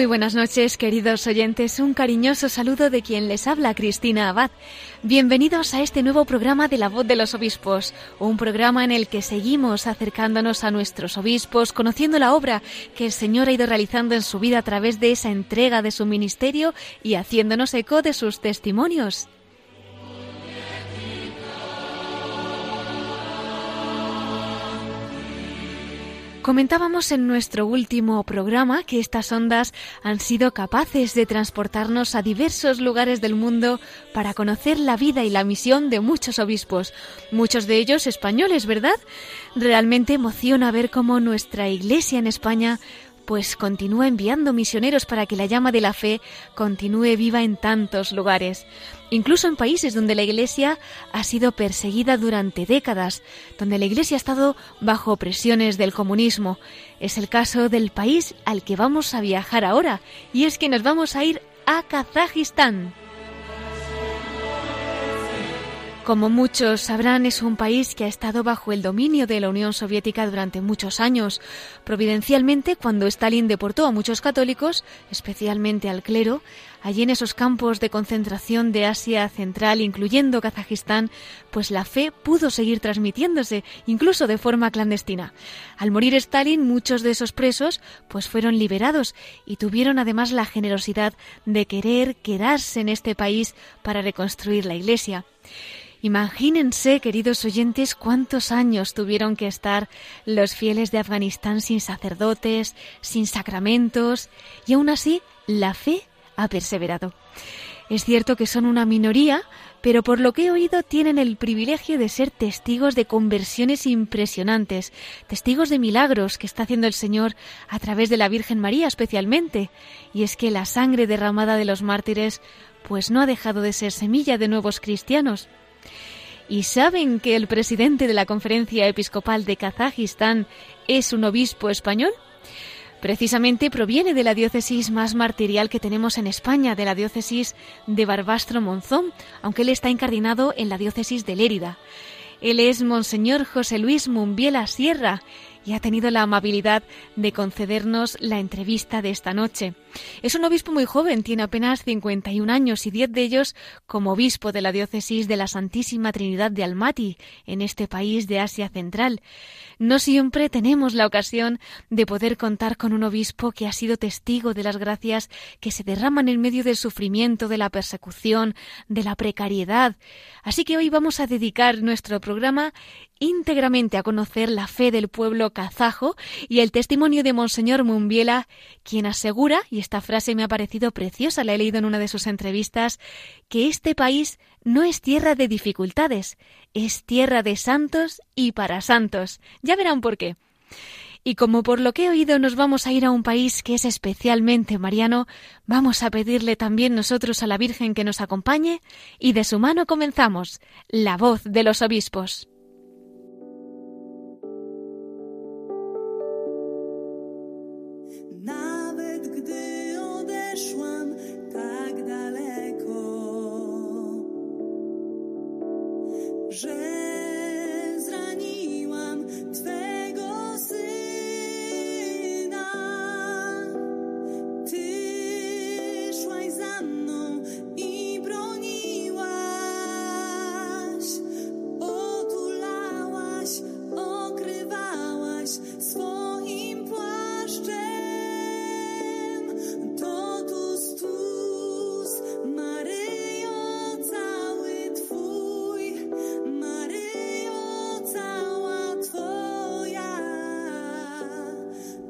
Muy buenas noches, queridos oyentes. Un cariñoso saludo de quien les habla, Cristina Abad. Bienvenidos a este nuevo programa de La Voz de los Obispos, un programa en el que seguimos acercándonos a nuestros obispos, conociendo la obra que el Señor ha ido realizando en su vida a través de esa entrega de su ministerio y haciéndonos eco de sus testimonios. Comentábamos en nuestro último programa que estas ondas han sido capaces de transportarnos a diversos lugares del mundo para conocer la vida y la misión de muchos obispos, muchos de ellos españoles, ¿verdad? Realmente emociona ver cómo nuestra Iglesia en España pues continúa enviando misioneros para que la llama de la fe continúe viva en tantos lugares, incluso en países donde la Iglesia ha sido perseguida durante décadas, donde la Iglesia ha estado bajo presiones del comunismo. Es el caso del país al que vamos a viajar ahora, y es que nos vamos a ir a Kazajistán. Como muchos sabrán, es un país que ha estado bajo el dominio de la Unión Soviética durante muchos años. Providencialmente, cuando Stalin deportó a muchos católicos, especialmente al clero, allí en esos campos de concentración de Asia Central, incluyendo Kazajistán, pues la fe pudo seguir transmitiéndose, incluso de forma clandestina. Al morir Stalin, muchos de esos presos pues fueron liberados y tuvieron además la generosidad de querer quedarse en este país para reconstruir la Iglesia. Imagínense, queridos oyentes, cuántos años tuvieron que estar los fieles de Afganistán sin sacerdotes, sin sacramentos, y aún así la fe ha perseverado. Es cierto que son una minoría, pero por lo que he oído tienen el privilegio de ser testigos de conversiones impresionantes, testigos de milagros que está haciendo el Señor a través de la Virgen María especialmente. Y es que la sangre derramada de los mártires pues no ha dejado de ser semilla de nuevos cristianos. ¿Y saben que el presidente de la Conferencia Episcopal de Kazajistán es un obispo español? Precisamente proviene de la diócesis más martirial que tenemos en España, de la diócesis de Barbastro Monzón, aunque él está incardinado en la diócesis de Lérida. Él es Monseñor José Luis Mumbiela Sierra y ha tenido la amabilidad de concedernos la entrevista de esta noche. Es un obispo muy joven, tiene apenas 51 años y 10 de ellos como obispo de la diócesis de la Santísima Trinidad de Almaty, en este país de Asia Central. No siempre tenemos la ocasión de poder contar con un obispo que ha sido testigo de las gracias que se derraman en medio del sufrimiento, de la persecución, de la precariedad. Así que hoy vamos a dedicar nuestro programa íntegramente a conocer la fe del pueblo kazajo y el testimonio de Monseñor Mumbiela, quien asegura, y esta frase me ha parecido preciosa, la he leído en una de sus entrevistas, que este país no es tierra de dificultades, es tierra de santos y para santos. Ya verán por qué. Y como por lo que he oído nos vamos a ir a un país que es especialmente mariano, vamos a pedirle también nosotros a la Virgen que nos acompañe y de su mano comenzamos la voz de los obispos.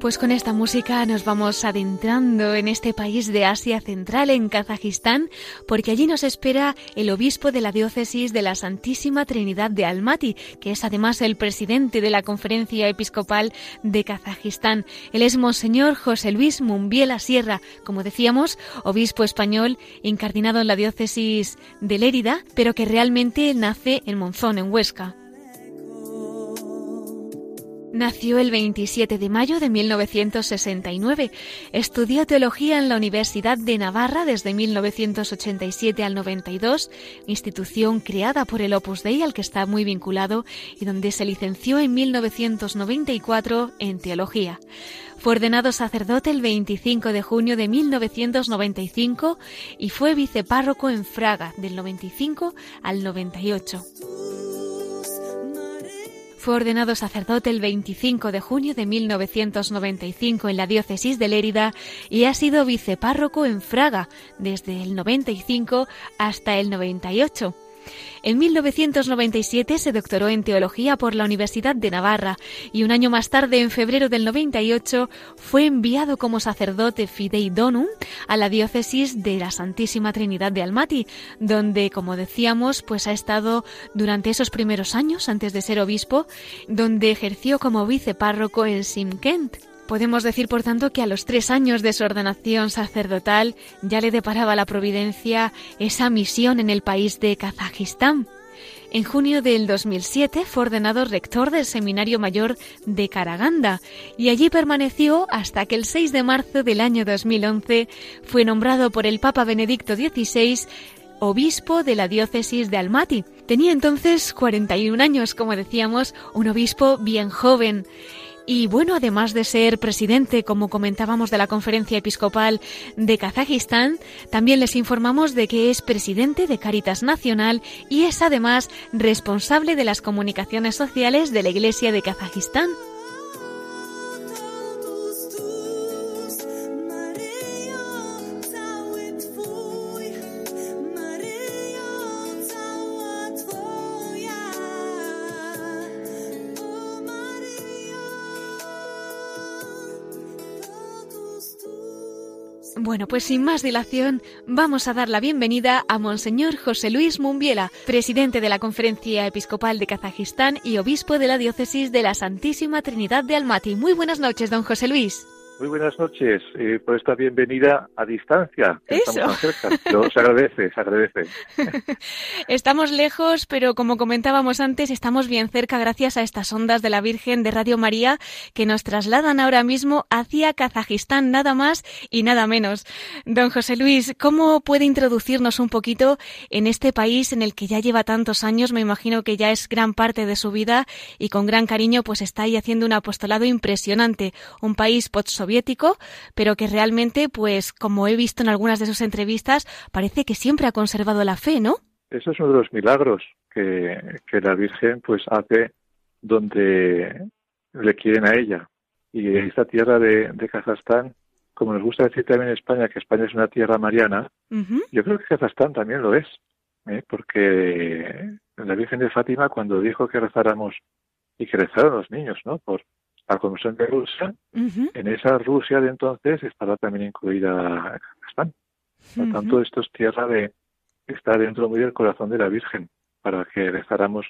Pues con esta música nos vamos adentrando en este país de Asia Central, en Kazajistán, porque allí nos espera el obispo de la diócesis de la Santísima Trinidad de Almaty, que es además el presidente de la Conferencia Episcopal de Kazajistán. Él es Monseñor José Luis Mumbiela Sierra, como decíamos, obispo español, incardinado en la diócesis de Lérida, pero que realmente nace en Monzón, en Huesca. Nació el 27 de mayo de 1969. Estudió teología en la Universidad de Navarra desde 1987 al 92, institución creada por el Opus Dei al que está muy vinculado y donde se licenció en 1994 en teología. Fue ordenado sacerdote el 25 de junio de 1995 y fue vicepárroco en Fraga del 95 al 98. Fue ordenado sacerdote el 25 de junio de 1995 en la diócesis de Lérida y ha sido vicepárroco en Fraga desde el 95 hasta el 98. En 1997 se doctoró en teología por la Universidad de Navarra y un año más tarde, en febrero del 98, fue enviado como sacerdote fidei donum a la diócesis de la Santísima Trinidad de Almaty, donde, como decíamos, pues ha estado durante esos primeros años antes de ser obispo, donde ejerció como vicepárroco en Simkent. Podemos decir, por tanto, que a los tres años de su ordenación sacerdotal ya le deparaba la providencia esa misión en el país de Kazajistán. En junio del 2007 fue ordenado rector del Seminario Mayor de Karaganda y allí permaneció hasta que el 6 de marzo del año 2011 fue nombrado por el Papa Benedicto XVI obispo de la diócesis de Almaty. Tenía entonces 41 años, como decíamos, un obispo bien joven. Y bueno, además de ser presidente, como comentábamos, de la Conferencia Episcopal de Kazajistán, también les informamos de que es presidente de Caritas Nacional y es además responsable de las comunicaciones sociales de la Iglesia de Kazajistán. Bueno, pues sin más dilación, vamos a dar la bienvenida a Monseñor José Luis Mumbiela, presidente de la Conferencia Episcopal de Kazajistán y obispo de la Diócesis de la Santísima Trinidad de Almaty. Muy buenas noches, don José Luis. Muy buenas noches eh, por esta bienvenida a distancia. Eso. Estamos tan cerca. se agradece, se agradece. estamos lejos, pero como comentábamos antes, estamos bien cerca gracias a estas ondas de la Virgen de Radio María que nos trasladan ahora mismo hacia Kazajistán, nada más y nada menos. Don José Luis, ¿cómo puede introducirnos un poquito en este país en el que ya lleva tantos años? Me imagino que ya es gran parte de su vida y con gran cariño pues está ahí haciendo un apostolado impresionante. Un país post pero que realmente, pues como he visto en algunas de sus entrevistas, parece que siempre ha conservado la fe, ¿no? Eso es uno de los milagros que, que la Virgen pues hace donde le quieren a ella. Y esta tierra de, de Kazajstán, como nos gusta decir también en España, que España es una tierra mariana, yo creo que Kazajstán también lo es, ¿eh? porque la Virgen de Fátima cuando dijo que rezáramos y que rezaron los niños, ¿no? Por, la Comisión de Rusia, en esa Rusia de entonces estará también incluida Kazajstán. Por lo tanto, esto es tierra de está dentro muy del corazón de la Virgen, para que rezáramos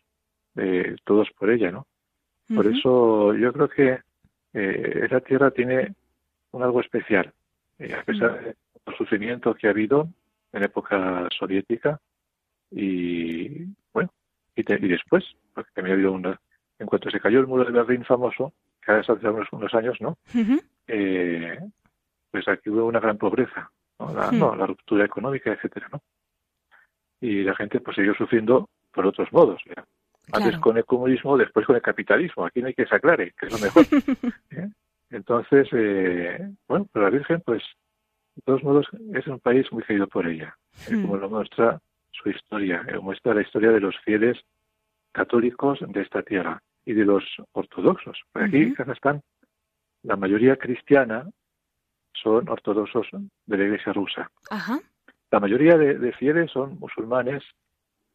eh, todos por ella, ¿no? Por eso yo creo que eh, esa tierra tiene un algo especial, eh, a pesar del sufrimiento que ha habido en época soviética y bueno, y, y después, porque también ha habido una, en cuanto se cayó el muro de Berlín famoso, cada hace unos, unos años, ¿no? eh, pues aquí hubo una gran pobreza, ¿no? La, no, la ruptura económica, etcétera, ¿no? Y la gente pues siguió sufriendo por otros modos, ¿ya? Antes con el comunismo, después con el capitalismo. Aquí no hay que se aclare, que es lo mejor. ¿eh? Entonces, eh, bueno, pero la Virgen, pues, de todos modos, es un país muy querido por ella, eh, como lo muestra su historia, muestra la historia de los fieles católicos de esta tierra y de los ortodoxos. Por aquí, en Kazajstán, la mayoría cristiana son ortodoxos de la Iglesia rusa. La mayoría de, fieles son musulmanes,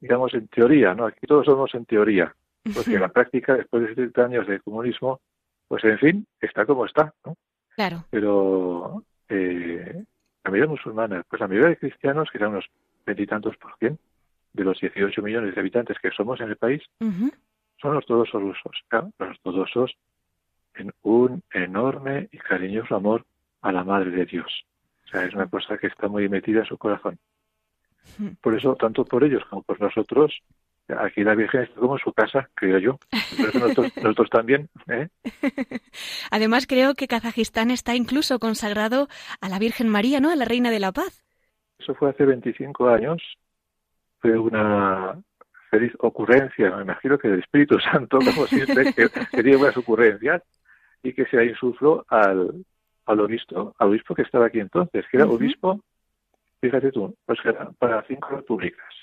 digamos, en teoría, ¿no? Aquí todos somos en teoría, porque la práctica, después de 70 años de comunismo, pues en fin, está como está, ¿no? Claro. Pero eh, la mayoría musulmana, pues la mayoría de cristianos, que eran unos veintitantos por cien, de los 18 millones de habitantes que somos en el país, son ortodoxos rusos. Claro, los ortodoxos en un enorme y cariñoso amor a la Madre de Dios. O sea, es una cosa que está muy metida en su corazón. Por eso, tanto por ellos como por nosotros, aquí la Virgen está como en su casa, creo yo. nosotros, también. ¿eh? Además, creo que Kazajistán está incluso consagrado a la Virgen María, ¿no? A la Reina de la Paz. Eso fue hace 25 años. Fue una feliz ocurrencia, me imagino que del Espíritu Santo, como siempre, que, que buenas ocurrencias y que se insufló al, al obispo, al obispo que estaba aquí entonces, que era obispo, fíjate tú, pues era para cinco repúblicas.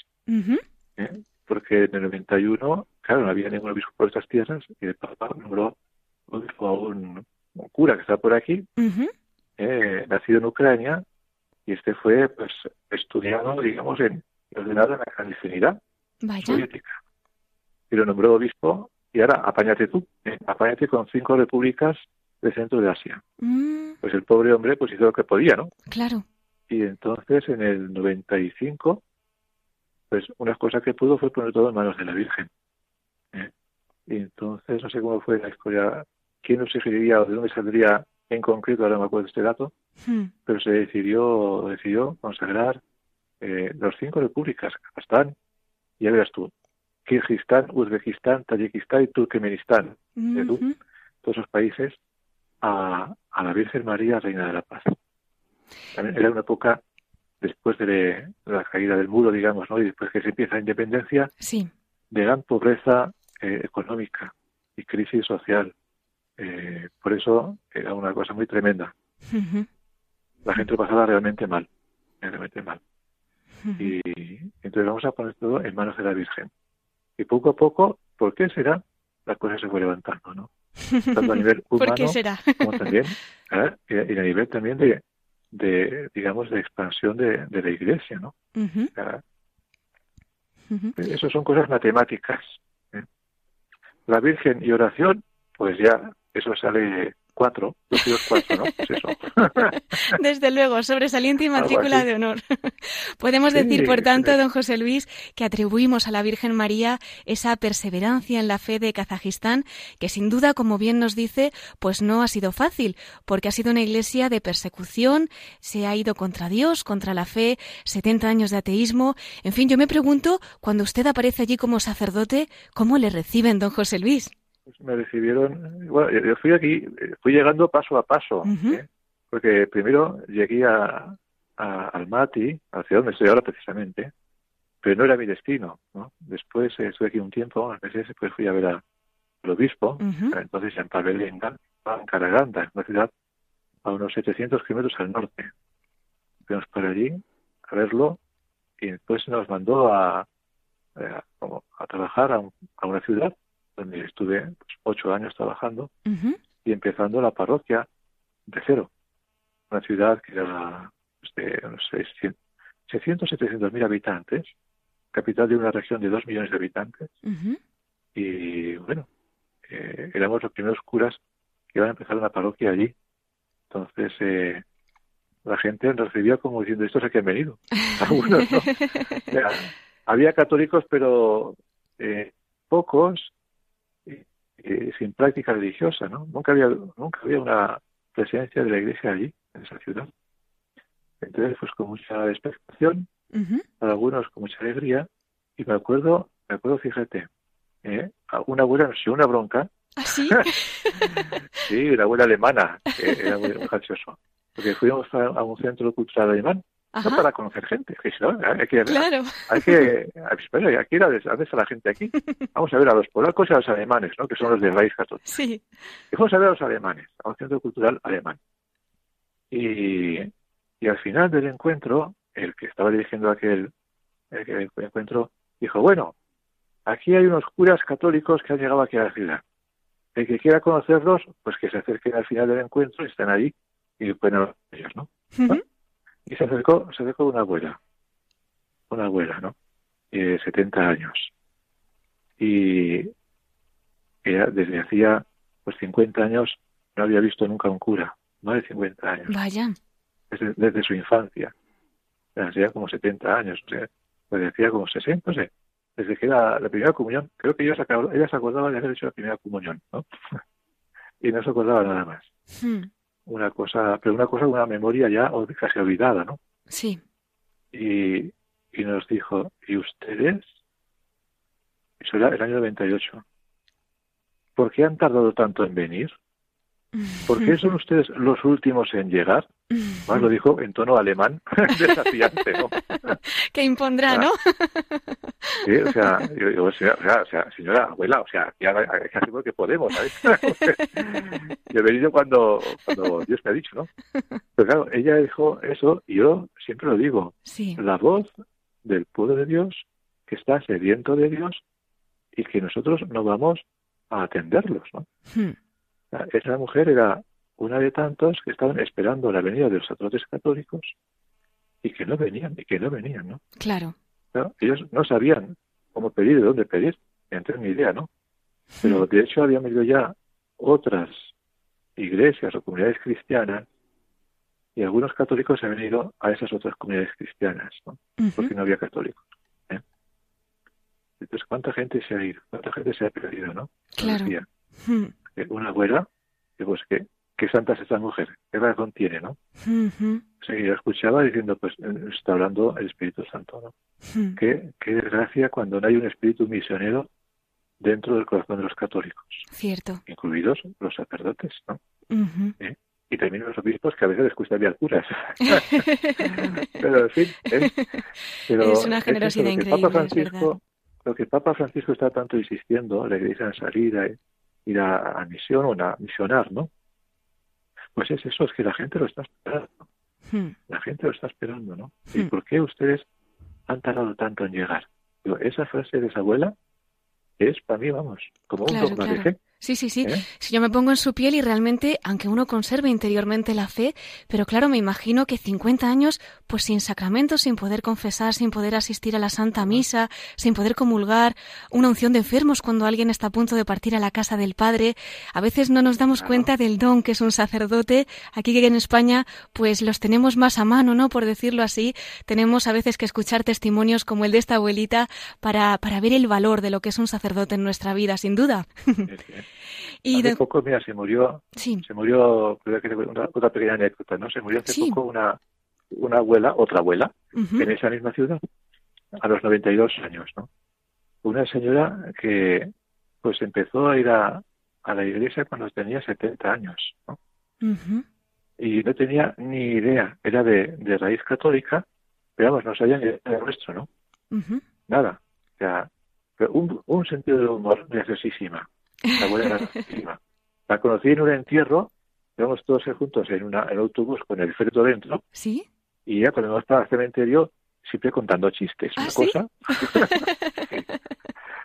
¿eh? Porque en el 91, claro, no había ningún obispo por estas tierras y el Papa nombró obispo a un, cura que está por aquí, eh, nacido en Ucrania, y este fue pues estudiado, digamos, en ordenado en la clandestinidad soviética. Y lo nombró obispo, y ahora apáñate tú, ¿eh? apáñate con cinco repúblicas del centro de Asia. Mm. Pues el pobre hombre pues hizo lo que podía, ¿no? Claro. Y entonces en el 95, pues una cosa que pudo fue poner todo en manos de la Virgen. ¿eh? Y entonces no sé cómo fue la historia, quién nos seguiría o de dónde saldría en concreto, ahora no me acuerdo de este dato, hmm. pero se decidió, decidió consagrar eh, los cinco repúblicas, Kazajstán, ya verás tú, Kirguistán, Uzbekistán, Tayikistán y Turkmenistán, todos esos países a, la Virgen María, Reina de la Paz. También era una época después de la caída del muro, digamos, ¿no? y después que se empieza la independencia, sí. de gran pobreza eh, económica y crisis social. Eh, por eso era una cosa muy tremenda. La gente lo pasaba realmente mal, realmente mal. Y entonces vamos a poner todo en manos de la Virgen. Y poco a poco, ¿por qué será? La cosa se fue levantando, ¿no? tanto a nivel humano como también ¿eh? y, a nivel también de, de digamos de expansión de, de la iglesia no eso son cosas matemáticas ¿eh? la virgen y oración pues ya eso sale cuatro, cuatro, ¿no? Pues eso. Desde luego, sobresaliente y matrícula de honor. Podemos decir, por tanto, don José Luis, que atribuimos a la Virgen María esa perseverancia en la fe de Kazajistán, que sin duda, como bien nos dice, pues no ha sido fácil, porque ha sido una iglesia de persecución, se ha ido contra Dios, contra la fe, 70 años de ateísmo. En fin, yo me pregunto, cuando usted aparece allí como sacerdote, ¿cómo le reciben, don José Luis? Pues me recibieron, bueno, yo fui aquí, fui llegando paso a paso, ¿eh? porque primero llegué a, a Almaty, hacia donde estoy ahora precisamente, pero no era mi destino, ¿no? Después eh, estuve aquí un tiempo, a veces después fui a ver al obispo, entonces en Pavel en Caraganda, una ciudad a unos 700 kilómetros al norte. Fuimos para allí a verlo y después nos mandó a, eh, a, trabajar a, a, una ciudad donde estuve pues, ocho años trabajando y empezando la parroquia de cero. Una ciudad que era pues, de unos 600, 700 mil habitantes, capital de una región de dos millones de habitantes. Y bueno, eh, éramos los primeros curas que iban a empezar una parroquia allí. Entonces, eh, la gente nos recibía como diciendo, estos aquí han venido. Algunos, ¿no? había católicos, pero eh, pocos eh, sin práctica religiosa, ¿no? Nunca había, nunca había una presencia de la iglesia allí, en esa ciudad. Entonces, pues con mucha expectación, para algunos con mucha alegría, y me acuerdo, me acuerdo, fíjate, ¿eh? una abuela nos dio una bronca. ¿Ah, sí? sí, una abuela alemana, que era muy, muy gracioso. Porque fuimos a un centro cultural alemán no para conocer gente, que no, hay que, claro. hay que, hay que ir a, a la gente aquí. Vamos a ver a los polacos y a los alemanes, ¿no? que son los de raíz católica. Sí. Y vamos a ver a los alemanes, a un centro cultural alemán. Y, y al final del encuentro, el que estaba dirigiendo aquel el, encuentro dijo, bueno, aquí hay unos curas católicos que han llegado aquí a la ciudad. El que quiera conocerlos, pues que se acerquen al final del encuentro y estén allí y pueden ellos, ¿no? Y se acercó, se acercó una abuela, una abuela, ¿no? de 70 años. Y ella desde hacía pues 50 años no había visto nunca un cura más de 50 años. Vaya. Desde, desde su infancia. Hacía como 70 años, o sea, pues decía como 60, no sé. Desde que era la primera comunión, creo que ella se, acordaba, ella se acordaba de haber hecho la primera comunión, ¿no? y no se acordaba nada más. Hmm. Una cosa, pero una cosa, una memoria ya casi olvidada, ¿no? Sí. Y, y nos dijo, ¿y ustedes? Eso era el año 98. ¿Por qué han tardado tanto en venir? ¿Por qué son ustedes los últimos en llegar? Más lo dijo en tono alemán, desafiante, ¿no? que impondrá, ¿no? sí, o sea, yo, o señora abuela, o sea, ya casi que podemos, ¿sabes? yo he venido cuando, cuando Dios me ha dicho, ¿no? Pero claro, ella dijo eso y yo siempre lo digo. Sí. La voz del pueblo de Dios que está sediento de Dios y que nosotros no vamos a atenderlos, ¿no? Hmm. Esa mujer era una de tantos que estaban esperando la venida de los sacerdotes católicos y que no venían, y que no venían, ¿no? Claro. ¿No? Ellos no sabían cómo pedir, de dónde pedir, tenían ni idea, ¿no? Pero de hecho habían venido ya otras iglesias o comunidades cristianas y algunos católicos han venido a esas otras comunidades cristianas, ¿no? Porque no había católicos. ¿eh? Entonces, ¿cuánta gente se ha ido? ¿Cuánta gente se ha perdido, no? Claro. Hmm. Una abuela, pues que qué santa es esta mujer, qué razón tiene, ¿no? Uh -huh. Yo escuchaba diciendo, pues está hablando el Espíritu Santo, ¿no? Uh -huh. qué, qué desgracia cuando no hay un espíritu misionero dentro del corazón de los católicos. Cierto. Incluidos los sacerdotes, ¿no? Uh -huh. ¿Eh? Y también los obispos que a veces les cuesta enviar curas. Pero, en fin, ¿eh? Pero es una generosidad es increíble, Papa Francisco, Lo que Papa Francisco está tanto insistiendo, la iglesia en salir a ir a, a misión o a misionar, ¿no? Pues es eso, es que la gente lo está esperando. Hmm. La gente lo está esperando, ¿no? ¿Y Hmm. por qué ustedes han tardado tanto en llegar? Digo, esa frase de esa abuela es para mí, vamos, como Claro, un dogma claro. de fe. Sí, sí, sí. ¿Eh? Si yo me pongo en su piel y realmente, aunque uno conserve interiormente la fe, pero claro, me imagino que 50 años, pues sin sacramentos, sin poder confesar, sin poder asistir a la Santa Misa, sin poder comulgar, una unción de enfermos cuando alguien está a punto de partir a la casa del Padre, a veces no nos damos Claro. cuenta del don que es un sacerdote. Aquí que en España, pues los tenemos más a mano, ¿no? Por decirlo así, tenemos a veces que escuchar testimonios como el de esta abuelita para, para ver el valor de lo que es un sacerdote en nuestra vida, sin duda. Y hace de- poco, mira, se murió, sí. se murió, una, otra pequeña anécdota, ¿no? Se murió hace Sí. poco una, una abuela, otra abuela, en esa misma ciudad, a los 92 años, ¿no? Una señora que, pues, empezó a ir a, a la iglesia cuando tenía 70 años, ¿no? Y no tenía ni idea, era de, de raíz católica, pero vamos, no sabía ni de nuestro, ¿no? Nada. O sea, pero un, un sentido de humor graciosísima. La abuela era graciosísima. La conocí en un entierro, íbamos todos juntos en, una, en un autobús con el feto dentro, ¿Sí? y ya cuando íbamos para el cementerio, siempre contando chistes. ¿Ah, una sí? cosa.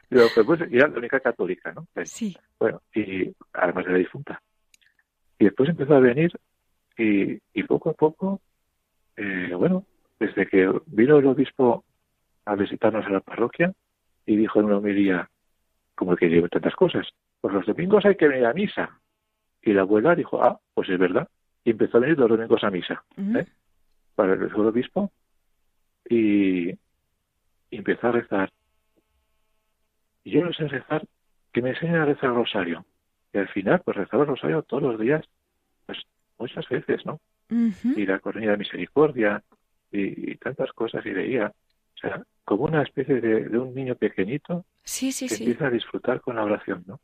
Digo, pues, pues, y era la única católica, ¿no? Pues, Sí. bueno, y además era difunta. Y después empezó a venir y, y poco a poco, eh, bueno, desde que vino el obispo a visitarnos a la parroquia y dijo en una homilía, como que digo tantas cosas, pues los domingos hay que venir a misa. Y la abuela dijo, ah, pues es verdad. Y empezó a venir los domingos a misa. ¿eh? para el obispo y, y empezó a rezar. Y yo no sé rezar, que me enseñen a rezar el rosario. Y al final, pues rezaba el rosario todos los días, pues muchas veces, ¿no? Y la cornilla de misericordia y, y tantas cosas y veía, o sea, como una especie de, de un niño pequeñito Sí, sí, que sí. empieza a disfrutar con la oración, ¿no?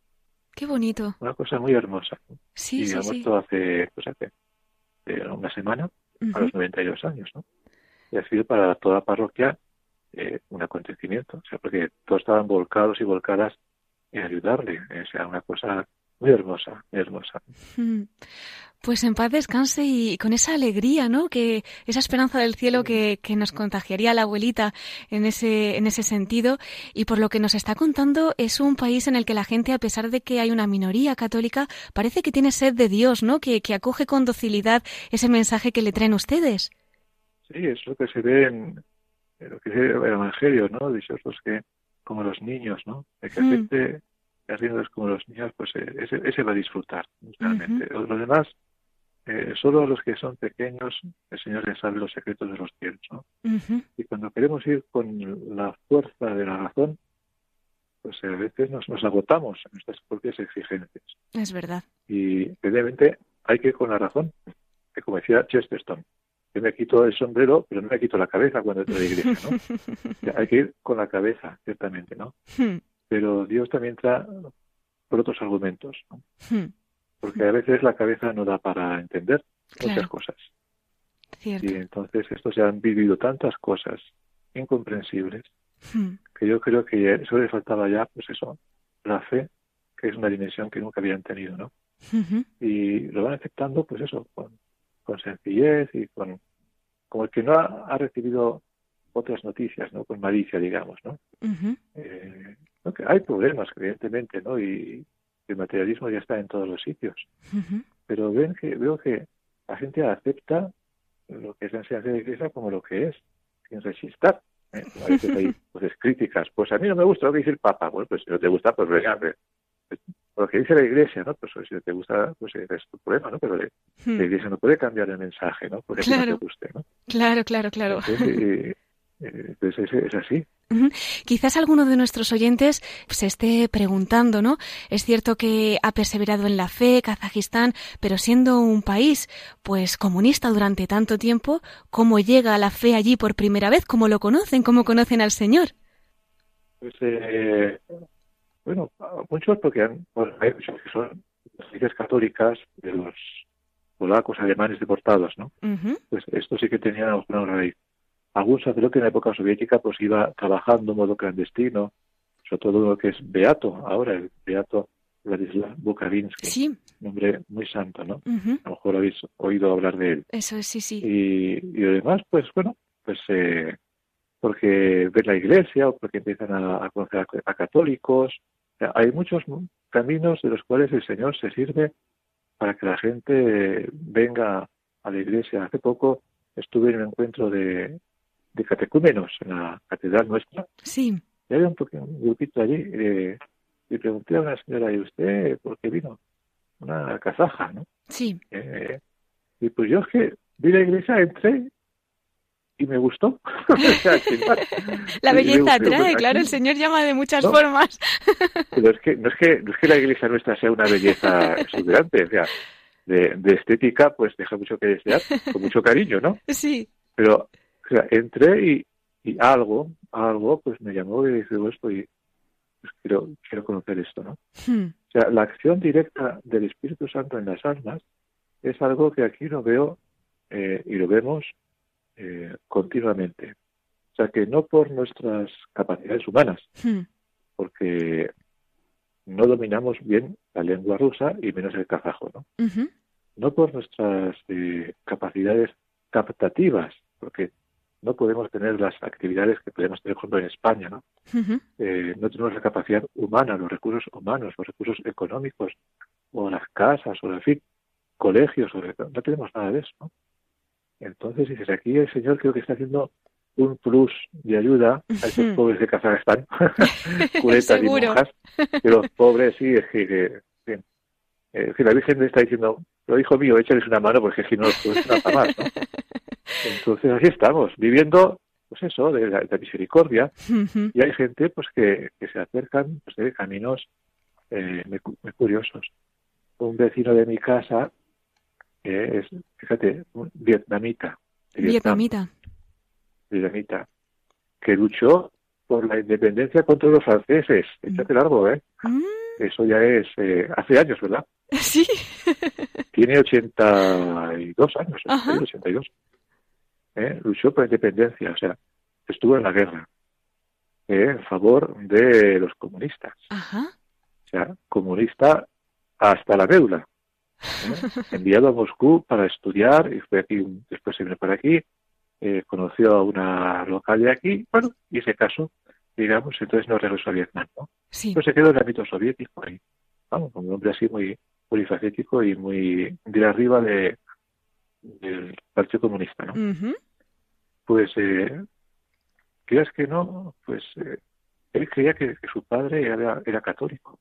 Qué bonito. Una cosa muy hermosa. Sí, y sí, digamos sí. todo hace, pues hace eh, una semana, a Ujú. los 92 años, ¿no? Y ha sido para toda la parroquia eh, un acontecimiento, o sea, porque todos estaban volcados y volcadas en ayudarle, o sea, una cosa muy hermosa, muy hermosa. Pues en paz descanse y con esa alegría, ¿no? Que esa esperanza del cielo que, que nos contagiaría la abuelita en ese, en ese sentido. Y por lo que nos está contando, es un país en el que la gente, a pesar de que hay una minoría católica, parece que tiene sed de Dios, ¿no? Que, que acoge con docilidad ese mensaje que le traen ustedes. Sí, es lo que se ve en, en lo que el Evangelio, ¿no? Dichosos que, como los niños, ¿no? El que Mm. Riendas como los niños, pues eh, ese, ese va a disfrutar, realmente. Los demás eh, solo a los que son pequeños el Señor les sabe los secretos de los cielos. ¿no? Y cuando queremos ir con la fuerza de la razón, pues a veces nos, nos agotamos en nuestras propias exigencias. Es verdad. Y evidentemente hay que ir con la razón, que como decía Chesterton, yo me quito el sombrero, pero no me quito la cabeza cuando entro a la iglesia, ¿no? hay que ir con la cabeza, ciertamente, ¿no? Pero Dios también trae por otros argumentos, ¿no? Hmm. Porque a veces la cabeza no da para entender muchas cosas. Cierto. Y entonces estos ya han vivido tantas cosas incomprensibles hmm. que yo creo que eso les faltaba ya, pues eso, la fe, que es una dimensión que nunca habían tenido, ¿no? Y lo van aceptando, pues eso, con, con sencillez y con como el que no ha, recibido otras noticias, ¿no? Con malicia, digamos, ¿no? Eh, que hay problemas, evidentemente, ¿no? Y el materialismo ya está en todos los sitios. Pero ven que veo que la gente acepta lo que es la enseñanza de Iglesia como lo que es, sin resistir. ¿eh? A veces hay pues, críticas. Pues a mí no me gusta lo que dice el Papa. Bueno, pues si no te gusta, pues venga, lo que dice la Iglesia, ¿no? Pues si te gusta, pues es tu problema, ¿no? Pero hmm. la Iglesia no puede cambiar el mensaje, ¿no? Porque claro. no te guste, ¿no? Claro, claro, claro. Entonces, pues es, así. Quizás alguno de nuestros oyentes se esté preguntando, ¿no? Es cierto que ha perseverado en la fe Kazajistán, pero siendo un país, pues comunista durante tanto tiempo, ¿cómo llega a la fe allí por primera vez? ¿Cómo lo conocen? ¿Cómo conocen al Señor? Pues eh, bueno, muchos porque han, son las iglesias católicas de los polacos, alemanes deportados, ¿no? Pues esto sí que tenían una raíz. Algún sacerdote en la época soviética pues iba trabajando de modo clandestino, sobre todo lo que es Beato, ahora el Beato Vladislav Bukavinsky, sí. nombre muy santo, ¿no? A lo mejor habéis oído hablar de él. Eso es, sí, sí. Y, y además, pues bueno, pues eh, porque ven la iglesia o porque empiezan a, conocer a, católicos. hay muchos caminos de los cuales el Señor se sirve para que la gente venga a la iglesia. Hace poco estuve en un encuentro de, de catecúmenos en la catedral nuestra. Sí. Y había un, grupito allí eh, y pregunté a una señora, ¿y usted por qué vino? Una casaja, ¿no? Sí. Eh, y pues yo es que vi la iglesia, entré y me gustó. la belleza atrae, claro, el Señor llama de muchas formas. pero es que no es que no es que la iglesia nuestra sea una belleza exuberante, o sea, de, estética pues deja mucho que desear, con mucho cariño, ¿no? Sí. Pero o sea, entré y, y algo, algo pues me llamó y dije, esto y pues quiero, quiero conocer esto, ¿no? Hmm. O sea, la acción directa del Espíritu Santo en las almas es algo que aquí lo veo eh, y lo vemos eh, continuamente. O sea que no por nuestras capacidades humanas, hmm. porque no dominamos bien la lengua rusa y menos el kazajo, ¿no? No por nuestras eh, capacidades captativas, porque no podemos tener las actividades que podemos tener, por ejemplo, en España, ¿no? Eh, no tenemos la capacidad humana, los recursos humanos, los recursos económicos, o las casas, o en fin, colegios, no tenemos nada de eso, ¿no? Entonces dices, aquí el Señor creo que está haciendo un plus de ayuda a esos pobres de Kazajstán, curetas y monjas, que los pobres sí, es que, eh, la Virgen le está diciendo, lo hijo mío, échales una mano porque si no puedes nada más, ¿no? Entonces así estamos, viviendo, pues eso, de la, misericordia, y hay gente pues que, que se acercan pues, de caminos eh, muy curiosos. Un vecino de mi casa que es, fíjate, un vietnamita. vietnamita. Vietnamita. Que luchó por la independencia contra los franceses. Échate largo, ¿eh? Mm. Eso ya es eh, hace años, ¿verdad? Sí. Tiene 82 años, 82. ¿Eh? Luchó por la independencia, o sea, estuvo en la guerra ¿eh? en favor de los comunistas. Ajá. O sea, comunista hasta la médula. enviado a Moscú para estudiar y fue aquí, después se vino para aquí, eh, conoció a una local de aquí, bueno, y se casó, digamos, entonces no regresó a Vietnam, ¿no? Pues se quedó en el ámbito soviético ahí, vamos, un hombre así muy polifacético y muy de arriba de, del Partido Comunista, ¿no? Pues, eh, creas que no, pues eh, él creía que, su padre era, era católico.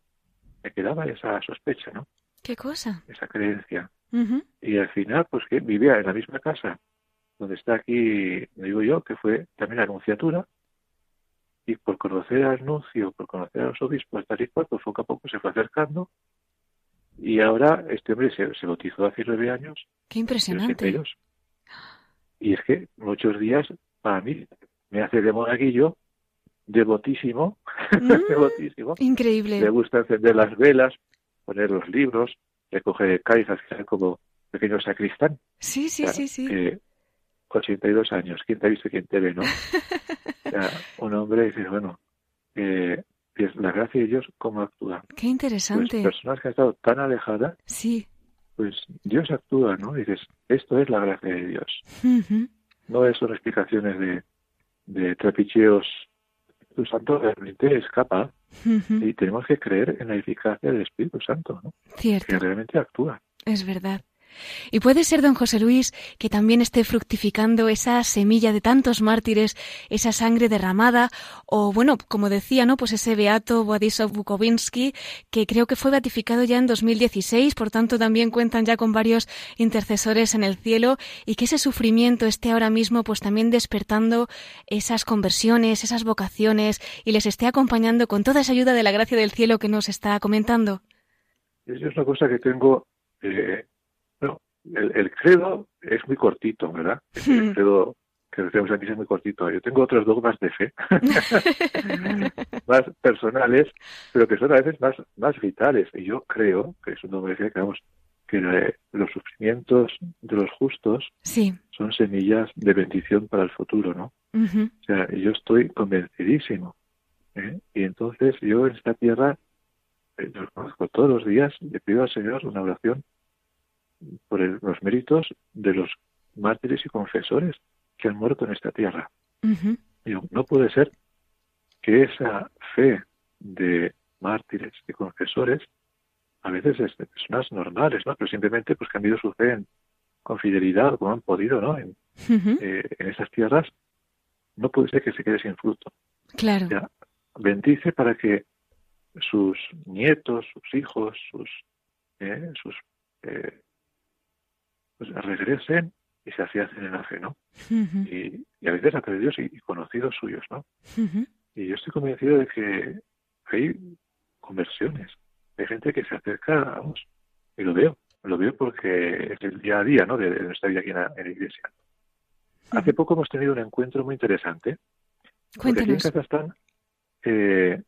Me quedaba esa sospecha, ¿no? ¿Qué cosa? Esa creencia. Y al final, pues que vivía en la misma casa donde está aquí, digo yo, que fue también la anunciatura, y por conocer al nuncio, por conocer a los obispos, tal y cual, pues poco a poco se fue acercando, y ahora este hombre se, se bautizó hace nueve años. ¡Qué impresionante! Y es que muchos días, para mí, me hace de monaguillo, devotísimo, mm, devotísimo. Increíble. Le gusta encender las velas, poner los libros, recoger caizas, que son como pequeños sacristán. Sí, sí, sí, sí. 82 años, ¿quién te ha visto, quién te ve, no? un hombre dice, bueno, eh, es la gracia de Dios, ¿cómo actúa? Qué interesante. Pues personas que han estado tan alejadas, sí. pues Dios actúa, ¿no? dices, esto es la gracia de Dios. No son explicaciones de, de trapicheos. Tu Santo realmente escapa y tenemos que creer en la eficacia del Espíritu Santo, ¿no? Cierto. Que realmente actúa. Es verdad. Y puede ser, don José Luis, que también esté fructificando esa semilla de tantos mártires, esa sangre derramada, o bueno, como decía, ¿no? Pues ese beato Władysław Bukowinsky, que creo que fue beatificado ya en 2016, por tanto también cuentan ya con varios intercesores en el cielo, y que ese sufrimiento esté ahora mismo pues también despertando esas conversiones, esas vocaciones, y les esté acompañando con toda esa ayuda de la gracia del cielo que nos está comentando. Eso es una cosa que tengo eh, el, credo es muy cortito, ¿verdad? El hmm. credo que tenemos aquí es muy cortito. Yo tengo otros dogmas de fe, más personales, pero que son a veces más, más vitales. Y yo creo, que es un dogma de fe, que, vamos, que los sufrimientos de los justos son semillas de bendición para el futuro, ¿no? O sea, yo estoy convencidísimo. ¿eh? Y entonces yo en esta tierra, eh, conozco todos los días, le pido al Señor una oración por los méritos de los mártires y confesores que han muerto en esta tierra. no puede ser que esa fe de mártires y confesores, a veces es de personas normales, ¿no? Pero simplemente pues que han vivido su fe con fidelidad, como han podido, ¿no? En, eh, en esas tierras, no puede ser que se quede sin fruto. Claro. bendice para que sus nietos, sus hijos, sus, eh, sus eh, pues regresen y se hacían en la fe, ¿no? y, a veces a Dios y, conocidos suyos, ¿no? Y yo estoy convencido de que hay conversiones, de gente que se acerca, vamos, y lo veo, lo veo porque es el día a día, ¿no? De, nuestra vida aquí en la, iglesia. Hace poco hemos tenido un encuentro muy interesante. Porque aquí en Kazajstán eh,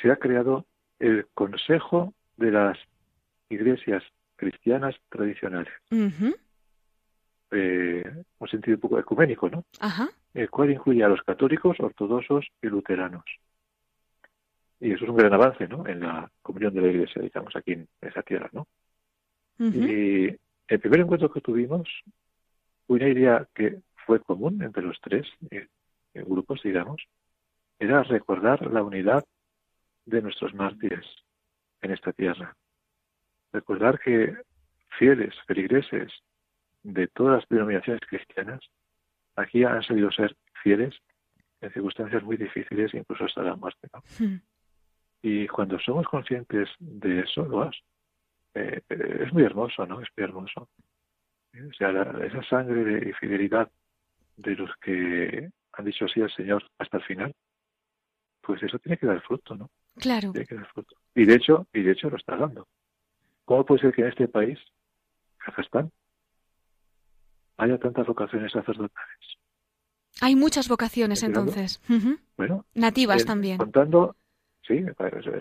se ha creado el Consejo de las Iglesias cristianas tradicionales. Eh, un sentido un poco ecuménico, ¿no? El cual incluye a los católicos, ortodoxos y luteranos. Y eso es un gran avance, ¿no? En la comunión de la Iglesia, digamos, aquí en esa tierra, ¿no? Y el primer encuentro que tuvimos, una idea que fue común entre los tres eh, grupos, digamos, era recordar la unidad de nuestros mártires en esta tierra recordar que fieles, feligreses de todas las denominaciones cristianas, aquí han sabido ser fieles en circunstancias muy difíciles, incluso hasta la muerte. Hmm. Y cuando somos conscientes de eso, lo eh, es muy hermoso, ¿no? Es muy hermoso. O sea, esa sangre de fidelidad de los que han dicho así al Señor hasta el final, pues eso tiene que dar fruto, ¿no? Claro. Tiene que dar fruto. Y de hecho, y de hecho lo está dando. ¿Cómo puede ser que en este país, Kazajstán, haya tantas vocaciones sacerdotales? Hay muchas vocaciones entonces. Bueno. Nativas también. Contando, sí,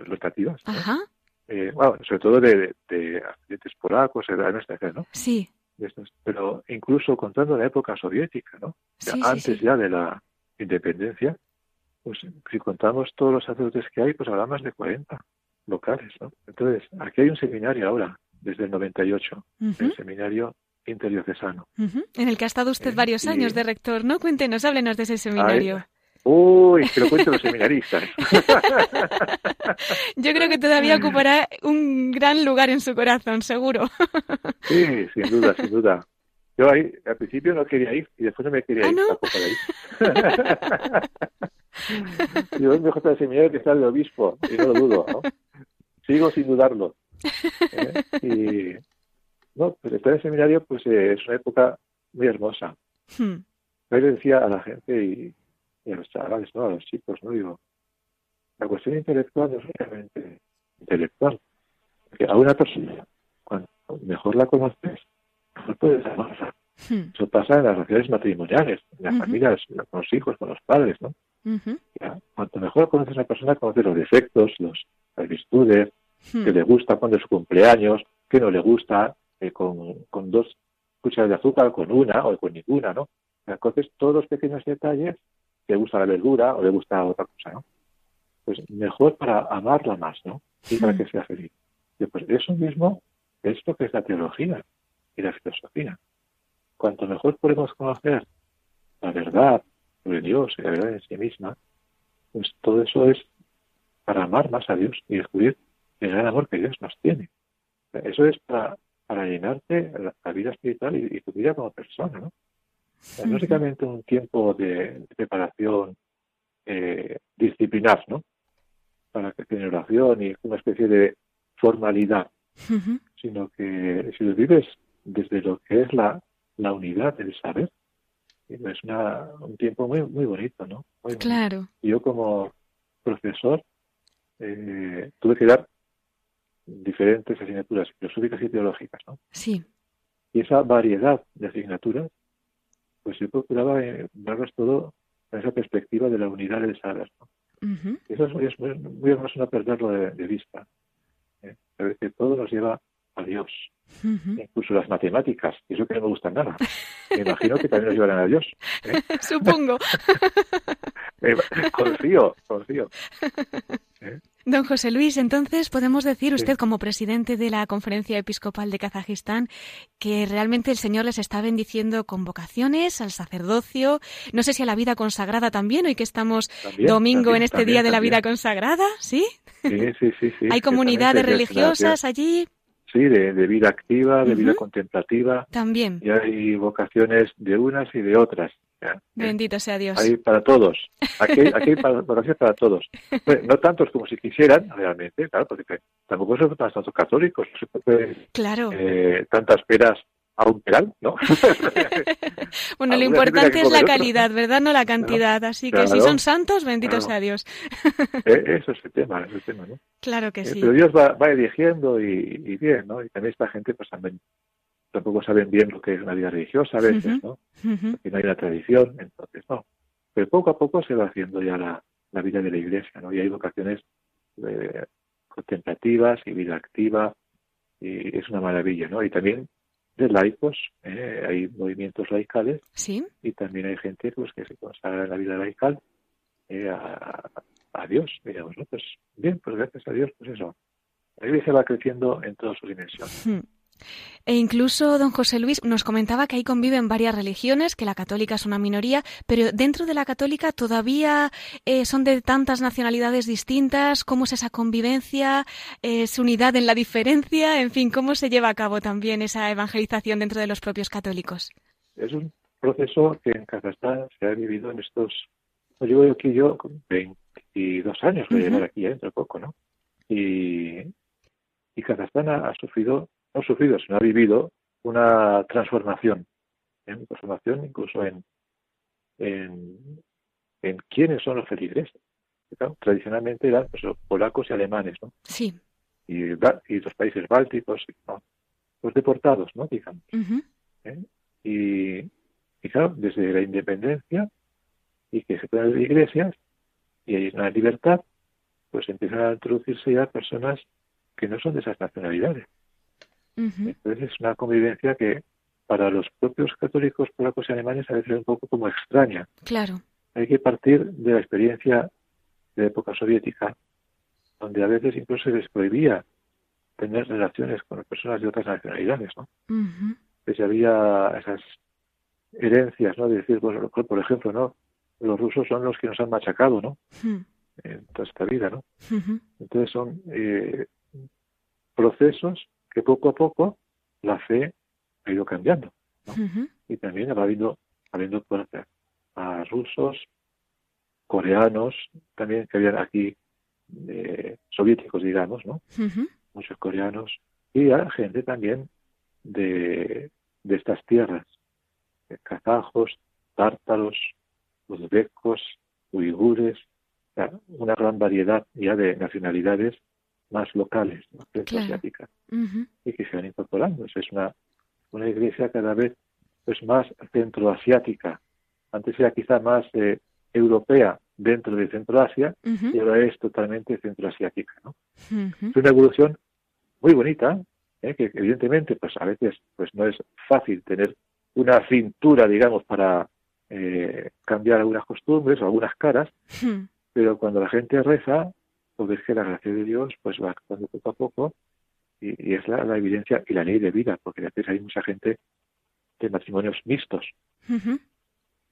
los nativas. Ajá. Eh, bueno, sobre todo de, de, polacos, de nuestra ¿no? Sí. Pero incluso contando la época soviética, ¿no? antes ya de la independencia, pues si contamos todos los sacerdotes que hay, pues habrá más de 40 locales. ¿no? Entonces, aquí hay un seminario ahora, desde el 98, el seminario interdiocesano. En el que ha estado usted eh, varios años de rector, ¿no? Cuéntenos, háblenos de ese seminario. Uy, que lo cuenten los seminaristas. Yo creo que todavía ocupará un gran lugar en su corazón, seguro. sí, sin duda, sin duda. Yo ahí, al principio no quería ir y después no me quería ¿Ah, ir no? Yo es mejor el seminario que está el obispo, y no lo dudo, ¿no? sigo sin dudarlo. ¿eh? no, pues estar en el seminario pues eh, es una época muy hermosa. Hmm. Yo le decía a la gente y, y, a los chavales, ¿no? a los chicos, ¿no? Digo, la cuestión intelectual no es realmente intelectual. Porque a una persona, cuanto mejor la conoces, mejor puedes amarla. Hmm. Eso pasa en las relaciones matrimoniales, en las familias, con los hijos, con los padres, ¿no? Ya, Cuanto mejor conoces a una persona, conoces los defectos, los, las virtudes, Hmm. que le gusta cuando es su cumpleaños, que no le gusta eh, con, con dos cucharas de azúcar, con una o con ninguna, ¿no? Entonces, todos los pequeños detalles, le gusta la verdura o le gusta otra cosa, ¿no? Pues mejor para amarla más, ¿no? Y para Hmm. que sea feliz. Y pues eso mismo es lo que es la teología y la filosofía. Cuanto mejor podemos conocer la verdad sobre Dios y la verdad en sí misma, pues todo eso es para amar más a Dios y descubrir el gran amor que Dios nos tiene. Eso es para, para llenarte la, la vida espiritual y, y tu vida como persona, ¿no? Sea, no únicamente un tiempo de, de preparación eh, disciplinar, ¿no? Para que tiene oración y una especie de formalidad, sino que si lo vives desde lo que es la, la unidad del saber, es una, un tiempo muy muy bonito, ¿no? Muy. Claro. Yo como profesor eh, tuve que dar diferentes asignaturas filosóficas y teológicas, ¿no? Sí. Y esa variedad de asignaturas, pues yo procuraba eh, verlas todo en esa perspectiva de la unidad del saber, ¿no? Eso es, muy- es muy, muy hermoso no perderlo de, de vista. ¿eh? Saber que todo nos lleva a Dios, incluso las matemáticas, y eso que no me gustan nada. Me imagino que también nos llevarán a Dios. ¿eh? Supongo. Eh, confío, confío. Don José Luis, entonces podemos decir, Sí. usted como presidente de la Conferencia Episcopal de Kazajistán, que realmente el Señor les está bendiciendo con vocaciones al sacerdocio, no sé si a la vida consagrada también, hoy que estamos También, domingo también, en este también, día de la vida consagrada, ¿sí? Sí, sí, sí. sí. Hay comunidades religiosas allí Sí, de, de vida activa, de vida Ujú. contemplativa, también. y hay vocaciones de unas y de otras. ¿ya? Bendito sea Dios. Hay para todos. Aquí, aquí hay para- vocaciones para todos. Bueno, no tantos como si quisieran, realmente, claro, porque tampoco son tantos católicos, no se puede Claro. eh, tantas peras a un peral, ¿no? Bueno, lo importante es la calidad, ¿verdad? No la cantidad. Así que si son santos, bendito claro. sea Dios. Eh, Eso es el tema, es el tema, ¿no? Claro que Eh, sí. Pero Dios va, va eligiendo y, y bien, ¿no? Y también esta gente, pues también tampoco saben bien lo que es una vida religiosa a veces. ¿no? Porque no hay una tradición, entonces no. Pero poco a poco se va haciendo ya la, la vida de la iglesia, ¿no? Y hay vocaciones eh, contemplativas y vida activa, y es una maravilla, ¿no? Y también de laicos, ¿eh? hay movimientos laicales Sí. y también hay gente pues que se consagra en la vida laical eh, a, a Dios, digamos, ¿no? Pues bien, pues gracias a Dios, pues eso. La iglesia va creciendo en todas sus dimensiones. Hmm. E incluso don José Luis nos comentaba que ahí conviven varias religiones, que la católica es una minoría, pero dentro de la católica todavía eh, son de tantas nacionalidades distintas. ¿Cómo es esa convivencia? ¿Es unidad en la diferencia? En fin, ¿cómo se lleva a cabo también esa evangelización dentro de los propios católicos? Es un proceso que en Kazajstán se ha vivido en estos, no llevo aquí yo con 22 años, voy a llevar aquí ya dentro de poco, ¿no? Y, y Kazajstán ha, ha sufrido, no ha sufrido, sino ha vivido una transformación, ¿eh? una transformación incluso en, en, en quiénes son los feligreses. Claro, tradicionalmente eran pues, polacos y alemanes, ¿no? Sí. Y, los países bálticos, ¿no? los deportados, ¿no? Digamos. ¿eh? Y, y claro, desde la independencia y que se pueden abrir iglesias y hay una libertad, pues empiezan a introducirse ya personas que no son de esas nacionalidades. Entonces es una convivencia que para los propios católicos polacos y alemanes a veces es un poco como extraña. Claro. Hay que partir de la experiencia de la época soviética, donde a veces incluso se les prohibía tener relaciones con personas de otras nacionalidades, ¿no? Ujú. pues había esas herencias, ¿no? De decir, bueno, por ejemplo, ¿no? Los rusos son los que nos han machacado, ¿no? Hmm. En toda esta vida, ¿no? Entonces son eh, procesos que poco a poco la fe ha ido cambiando y también va habiendo, habiendo puertas a rusos, coreanos, también que habían aquí eh, soviéticos, digamos, ¿no? Muchos coreanos. Y a gente también de, de estas tierras, kazajos, tártaros, uzbecos, uigures, una gran variedad ya de nacionalidades más locales, ¿no? asiáticas, y que se van incorporando. es una, una iglesia cada vez pues más centroasiática. Antes era quizá más eh, europea dentro de Centroasia y ahora es totalmente centroasiática. ¿no? Es una evolución muy bonita, ¿eh? que evidentemente pues a veces pues no es fácil tener una cintura, digamos, para eh, cambiar algunas costumbres o algunas caras, pero cuando la gente reza, pues ves que la gracia de Dios pues va actuando poco a poco y, es la, evidencia y la ley de vida, porque veces hay mucha gente de matrimonios mixtos,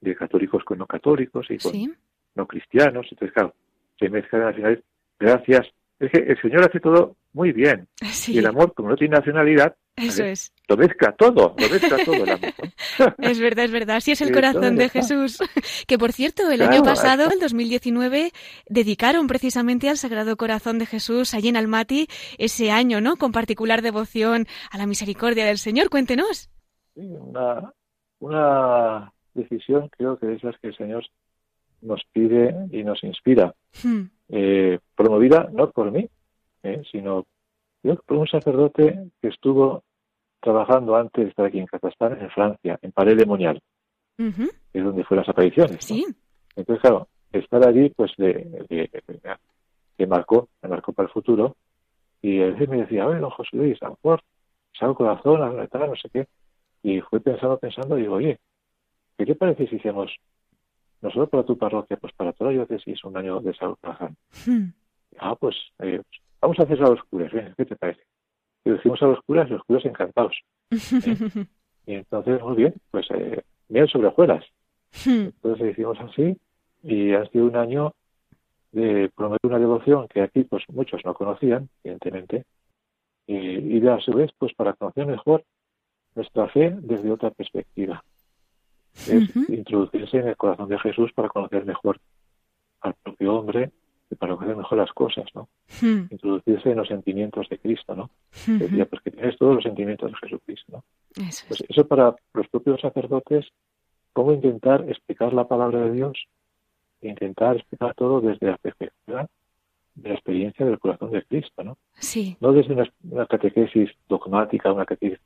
de católicos con no católicos y con no cristianos, entonces claro, se mezclan al final, gracias, es que el Señor hace todo muy bien, y el amor, como no tiene nacionalidad, eso es. Lo mezcla todo, lo mezcla todo el amor. es verdad, es verdad. Así es el corazón de Jesús. Que por cierto, el año pasado, el 2019, dedicaron precisamente al Sagrado Corazón de Jesús allí en Almaty ese año, ¿no? Con particular devoción a la misericordia del Señor. Cuéntenos. Sí, una, una decisión creo que es la que el Señor nos pide y nos inspira. Hmm. Eh, promovida no por mí, eh, sino por un sacerdote que estuvo trabajando antes de estar aquí en Kazajstán, en Francia, en Pared de Monial, es donde fue las apariciones. Sí. Entonces, claro, estar allí, pues, le, marcó, me marcó para el futuro. Y él me decía, oye, don José Luis, a lo mejor salgo corazón, a no sé qué. Y fui pensando, pensando, y digo, oye, ¿qué te parece si hicimos, no solo para tu parroquia, pues para toda la diócesis, un año de salud corazón? Ah, pues, eh, vamos a hacer a los curas, ¿qué te parece? Y decimos a los curas y los curas encantados. ¿eh? y entonces, muy bien, pues eh, miel sobre hojuelas. Entonces hicimos así y ha sido un año de prometer una devoción que aquí pues muchos no conocían, evidentemente, y, de a su vez pues para conocer mejor nuestra fe desde otra perspectiva. Es introducirse en el corazón de Jesús para conocer mejor al propio hombre para conocer mejor las cosas, ¿no? Hmm. Introducirse en los sentimientos de Cristo, ¿no? Hmm. Decía, pues que tienes todos los sentimientos de Jesucristo, ¿no? Eso, pues eso para los propios sacerdotes, cómo intentar explicar la palabra de Dios, intentar explicar todo desde la perspectiva de la experiencia del corazón de Cristo, ¿no? Sí. No desde una, catequesis dogmática, una catequesis,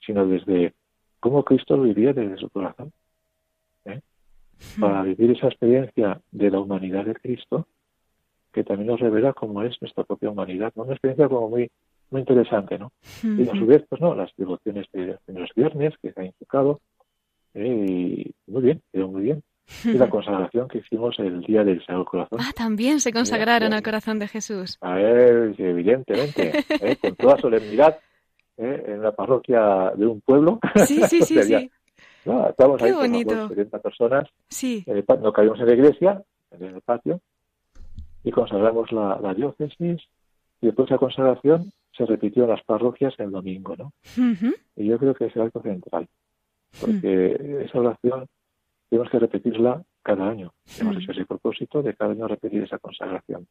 sino desde cómo Cristo vivía desde su corazón. ¿eh? Hmm. Para vivir esa experiencia de la humanidad de Cristo, que también nos revela cómo es nuestra propia humanidad, ¿no? Una experiencia como muy muy interesante, ¿no? Y a su vez, pues no, las devociones de, los viernes que se ha enfocado, eh, y muy bien, quedó muy bien. Y la consagración que hicimos el día del Sagrado Corazón. Ah, también se consagraron al corazón de Jesús. A ver, evidentemente, ¿eh? con toda solemnidad, ¿eh? en la parroquia de un pueblo. Sí, sí, sí, sí. No, estábamos Qué ahí bonito. 70 personas. Sí. no caímos en la iglesia, en el patio, y consagramos la, diócesis y después de la consagración se repitió en las parroquias el domingo, ¿no? Y yo creo que es el acto central, porque esa oración tenemos que repetirla cada año. Hemos hecho ese propósito de cada año repetir esa consagración.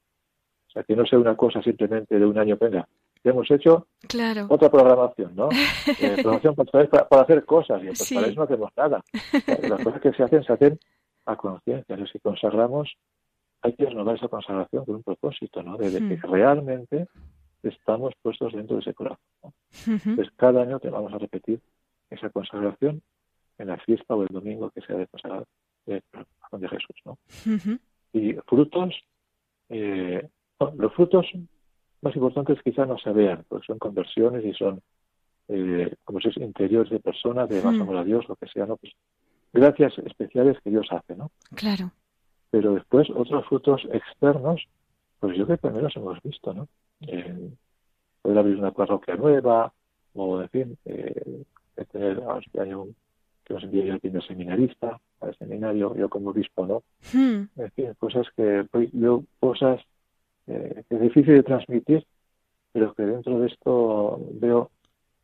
O sea, que no sea una cosa simplemente de un año, venga, hemos hecho claro. otra programación, ¿no? Eh, programación para, para, hacer cosas, y pues para eso no hacemos nada. Las cosas que se hacen, se hacen a conciencia. Si consagramos hay que renovar esa consagración con un propósito, ¿no? De, que hmm. realmente estamos puestos dentro de ese corazón. Entonces, cada año te vamos a repetir esa consagración en la fiesta o el domingo que sea de consagración de, Jesús, ¿no? Y frutos, eh, los frutos más importantes quizás no se vean, porque son conversiones y son, eh, como si es interiores de personas, de más hmm. amor a Dios, lo que sea, ¿no? Pues gracias especiales que Dios hace, ¿no? Claro pero después otros frutos externos, pues yo creo que también los hemos visto, ¿no? Eh, poder abrir una parroquia nueva, o en fin, eh, tener este año que nos envié yo al primer seminarista al seminario, yo como obispo, ¿no? Hmm. En fin, cosas que yo cosas eh, que es difícil de transmitir, pero que dentro de esto veo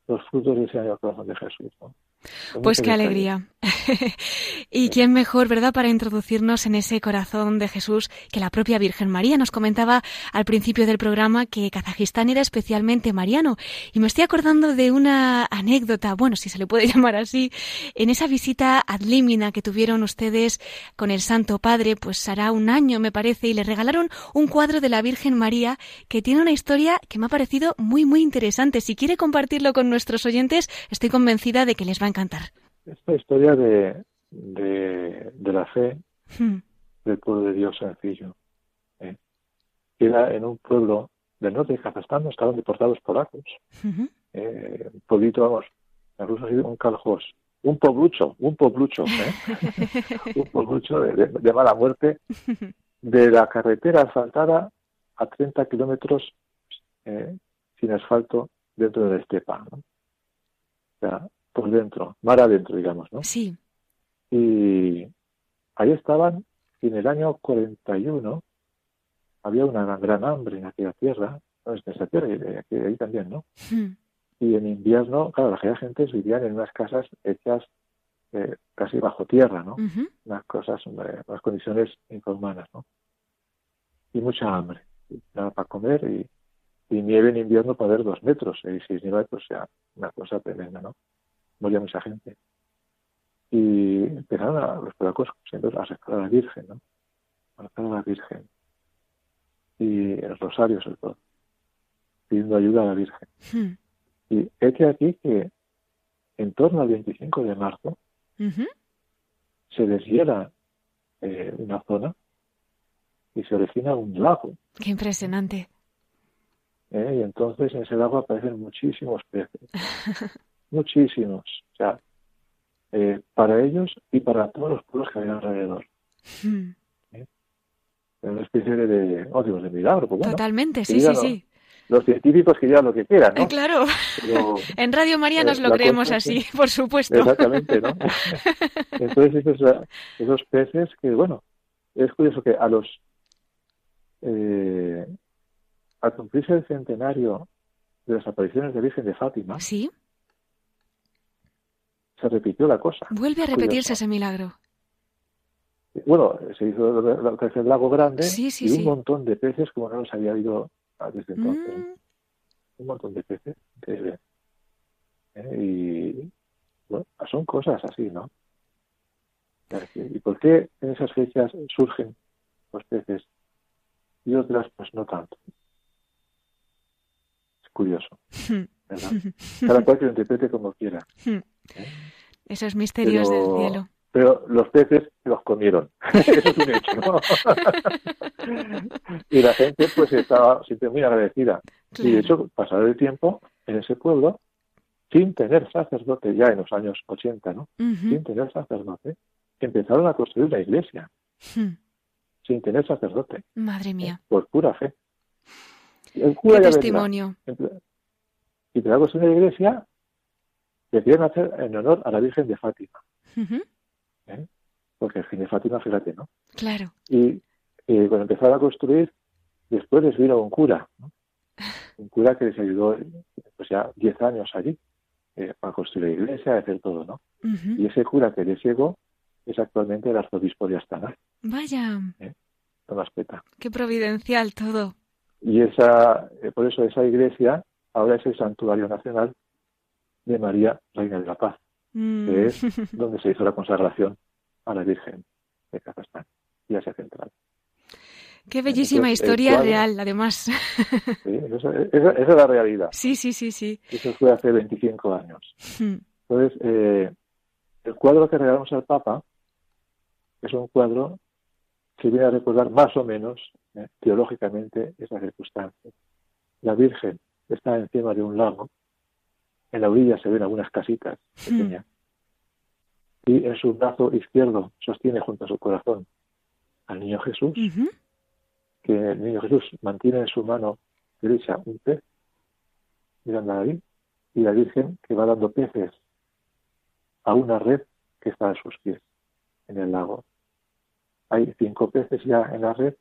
los frutos de ese año corazón de Jesús. ¿no? Pues qué alegría. y quién mejor, ¿verdad?, para introducirnos en ese corazón de Jesús que la propia Virgen María. Nos comentaba al principio del programa que Kazajistán era especialmente mariano. Y me estoy acordando de una anécdota, bueno, si se le puede llamar así, en esa visita ad limina que tuvieron ustedes con el Santo Padre, pues hará un año, me parece, y le regalaron un cuadro de la Virgen María que tiene una historia que me ha parecido muy, muy interesante. Si quiere compartirlo con nuestros oyentes, estoy convencida de que les va a encantar. Esta historia de, de, la fe hmm. del pueblo de Dios sencillo. ¿eh? Era en un pueblo del norte de Kazajstán, estaban deportados polacos. eh, un pueblito, vamos, en ruso un caljos, un poblucho, un poblucho, ¿eh? un poblucho de, mala muerte, de la carretera asfaltada a 30 kilómetros eh, sin asfalto dentro de la estepa. ¿no? O sea, por dentro, mar adentro, digamos, ¿no? Sí. Y ahí estaban, y en el año 41 había una gran hambre en aquella tierra, no es en esa tierra, y ahí también, ¿no? Hmm. Y en invierno, claro, la gente vivían en unas casas hechas eh, casi bajo tierra, ¿no? Unas cosas, unas condiciones inhumanas, ¿no? Y mucha hambre, nada para comer y, nieve en invierno para ver dos metros, y si nieve, pues sea una cosa tremenda, ¿no? Moría mucha gente. Y empezaron a, los polacos a rezar a la Virgen, ¿no? A rezar a la Virgen. Y el rosario sobre todo, pidiendo ayuda a la Virgen. Hmm. Y que aquí que en torno al 25 de marzo se deshiela eh, una zona y se origina un lago. Qué impresionante. Eh, y entonces en ese lago aparecen muchísimos peces. muchísimos, o sea, eh, para ellos y para todos los pueblos que hay alrededor. ¿Eh? Una especie de, oh, de milagro. Pues Totalmente, sí, sí, sí. Los científicos que digan lo que quieran, ¿no? claro. en Radio María nos lo creemos así, por supuesto. Exactamente, ¿no? Entonces esos, esos peces que, bueno, es curioso que a los... Eh, al cumplirse el centenario de las apariciones de Virgen de Fátima, ¿Sí? Se repitió la cosa. Vuelve a repetirse ese milagro. Bueno, se hizo el lago grande y un montón de peces como no los había habido desde entonces. Mm. Un montón de peces. ¿eh? y bueno, son cosas así, ¿no? ¿Y por qué en esas fechas surgen los peces y otras pues no tanto? Es curioso. ¿verdad? Cada cual que lo interprete como quiera. ¿Eh? Esos misterios del cielo. Pero los peces los comieron. Eso es un hecho, ¿no? y la gente pues estaba siempre muy agradecida. Y de hecho, pasado el tiempo, en ese pueblo, sin tener sacerdote ya en los años 80, ¿no? Sin tener sacerdote, empezaron a construir una iglesia. Hmm. Sin tener sacerdote. Madre mía. Por pura fe. El cura Qué testimonio. y te hago una iglesia que quieren hacer en honor a la Virgen de Fátima. ¿Eh? Porque el Virgen de Fátima, fíjate, ¿no? Claro. Y, cuando empezaron a construir, después les vino un cura, un cura que les ayudó pues ya 10 años allí eh, para construir la iglesia, hacer todo, ¿no? Y ese cura que les llegó es actualmente el arzobispo de Astana. Vaya. ¿Eh? Tomás Peta. Qué providencial todo. Y esa, eh, por eso esa iglesia ahora es el santuario nacional de María, Reina de la Paz, que mm. es donde se hizo la consagración a la Virgen de Kazajstán y Asia Central. Qué bellísima historia real, además. Sí, esa, es la realidad. Sí, sí, sí, sí. Eso fue hace 25 años. Hmm. Entonces, eh, el cuadro que regalamos al Papa es un cuadro que viene a recordar más o menos eh, teológicamente esa circunstancia. La Virgen está encima de un lago en la orilla se ven algunas casitas pequeñas. Y en su brazo izquierdo sostiene junto a su corazón al niño Jesús, que el niño Jesús mantiene en su mano derecha un pez, mirando a David, y la Virgen que va dando peces a una red que está a sus pies en el lago. Hay cinco peces ya en la red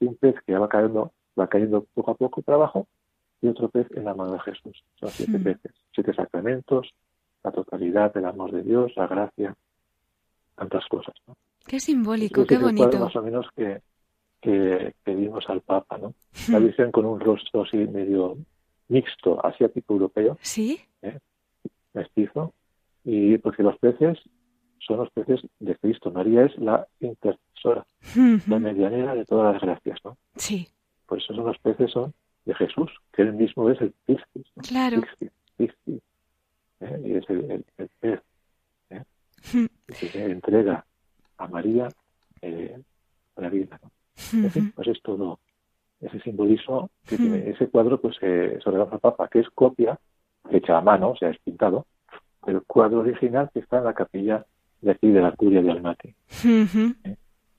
y un pez que va cayendo, va cayendo poco a poco para abajo y otro pez en la mano de Jesús. Son siete peces, siete sacramentos, la totalidad del amor de Dios, la gracia, tantas cosas. ¿no? Qué simbólico, qué bonito. Más o menos que, que, vimos al Papa, ¿no? La Virgen con un rostro así medio mixto, asiático europeo. Sí. ¿eh? Mestizo. Y porque los peces son los peces de Cristo. María es la intercesora, la medianera de todas las gracias, ¿no? Sí. Por eso son los peces son de Jesús, que él mismo es el Piscis. Claro. ¿eh? Y es el, pez. ¿eh? que se entrega a María eh, la vida. ¿no? pues es todo ese simbolismo que tiene ese cuadro, pues eh, sobre la Papa, que es copia, hecha a mano, o sea, es pintado, del cuadro original que está en la capilla de aquí de la Curia de Almaty. ¿Eh?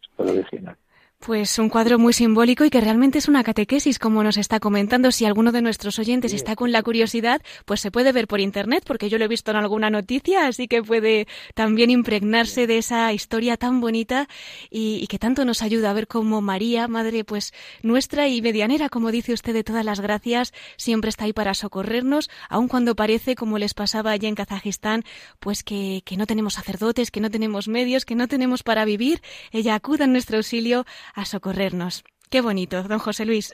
Es cuadro original. Pues un cuadro muy simbólico y que realmente es una catequesis, como nos está comentando. Si alguno de nuestros oyentes está con la curiosidad, pues se puede ver por internet, porque yo lo he visto en alguna noticia, así que puede también impregnarse de esa historia tan bonita y, que tanto nos ayuda a ver cómo María, Madre pues nuestra y medianera, como dice usted, de todas las gracias, siempre está ahí para socorrernos, aun cuando parece, como les pasaba allí en Kazajistán, pues que, que no tenemos sacerdotes, que no tenemos medios, que no tenemos para vivir, ella acuda en nuestro auxilio a socorrernos. Qué bonito, don José Luis.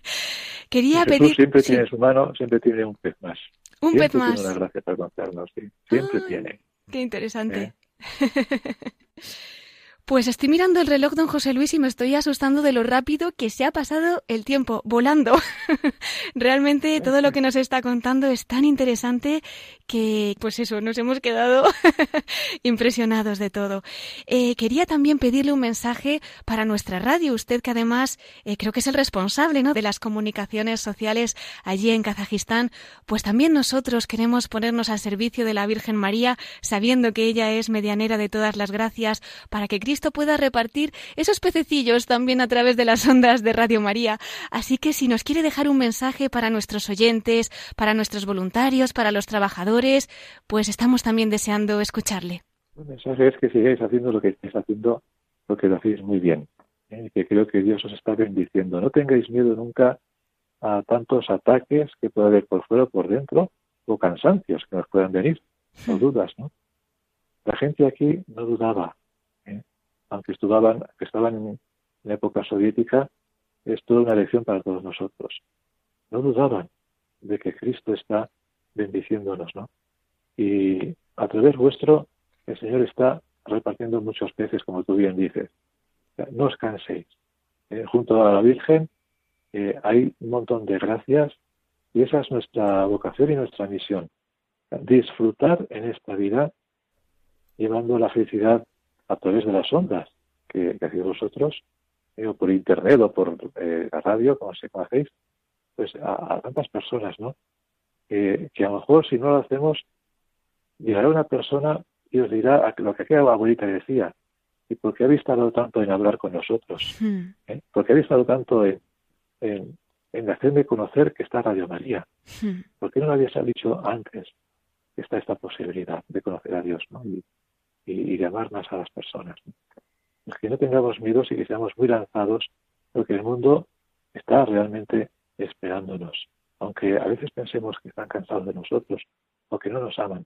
Quería pedir. Siempre tiene su mano, siempre tiene un pez más. Un pez más. Tiene una gracia para contarnos, sí. Siempre ah, tiene. Qué interesante. ¿Eh? Pues estoy mirando el reloj, don José Luis, y me estoy asustando de lo rápido que se ha pasado el tiempo, volando. Realmente todo lo que nos está contando es tan interesante que, pues eso, nos hemos quedado impresionados de todo. Eh, quería también pedirle un mensaje para nuestra radio. Usted que además eh, creo que es el responsable ¿no? de las comunicaciones sociales allí en Kazajistán, pues también nosotros queremos ponernos al servicio de la Virgen María, sabiendo que ella es medianera de todas las gracias, para que Cristo pueda repartir esos pececillos también a través de las ondas de Radio María. Así que si nos quiere dejar un mensaje para nuestros oyentes, para nuestros voluntarios, para los trabajadores, pues estamos también deseando escucharle. El mensaje es que sigáis haciendo lo que estáis haciendo, lo que lo hacéis muy bien. ¿eh? que creo que Dios os está bendiciendo. No tengáis miedo nunca a tantos ataques que pueda haber por fuera o por dentro, o cansancios que nos puedan venir, o hmm. dudas, ¿no? La gente aquí no dudaba, aunque estaban, que estaban en la época soviética, es toda una lección para todos nosotros. No dudaban de que Cristo está bendiciéndonos, ¿no? Y a través vuestro, el Señor está repartiendo muchos peces, como tú bien dices. no os canséis. Eh, junto a la Virgen eh, hay un montón de gracias y esa es nuestra vocación y nuestra misión. Disfrutar en esta vida llevando la felicidad a través de las ondas que, que hacéis vosotros, eh, o por internet o por eh, la radio, como se conocéis, pues a, tantas personas, ¿no? que a lo mejor si no lo hacemos, llegará una persona y os dirá lo que aquella abuelita decía, ¿y por qué habéis tardado tanto en hablar con nosotros? Hmm. ¿Eh? ¿Por qué habéis tardado tanto en, en, hacerme conocer que está Radio María? Hmm. ¿Por qué no lo habías dicho antes que está esta posibilidad de conocer a Dios? ¿no? y, de amar más a las personas. que no tengamos miedo y que seamos muy lanzados, porque el mundo está realmente esperándonos. Aunque a veces pensemos que están cansados de nosotros o que no nos aman,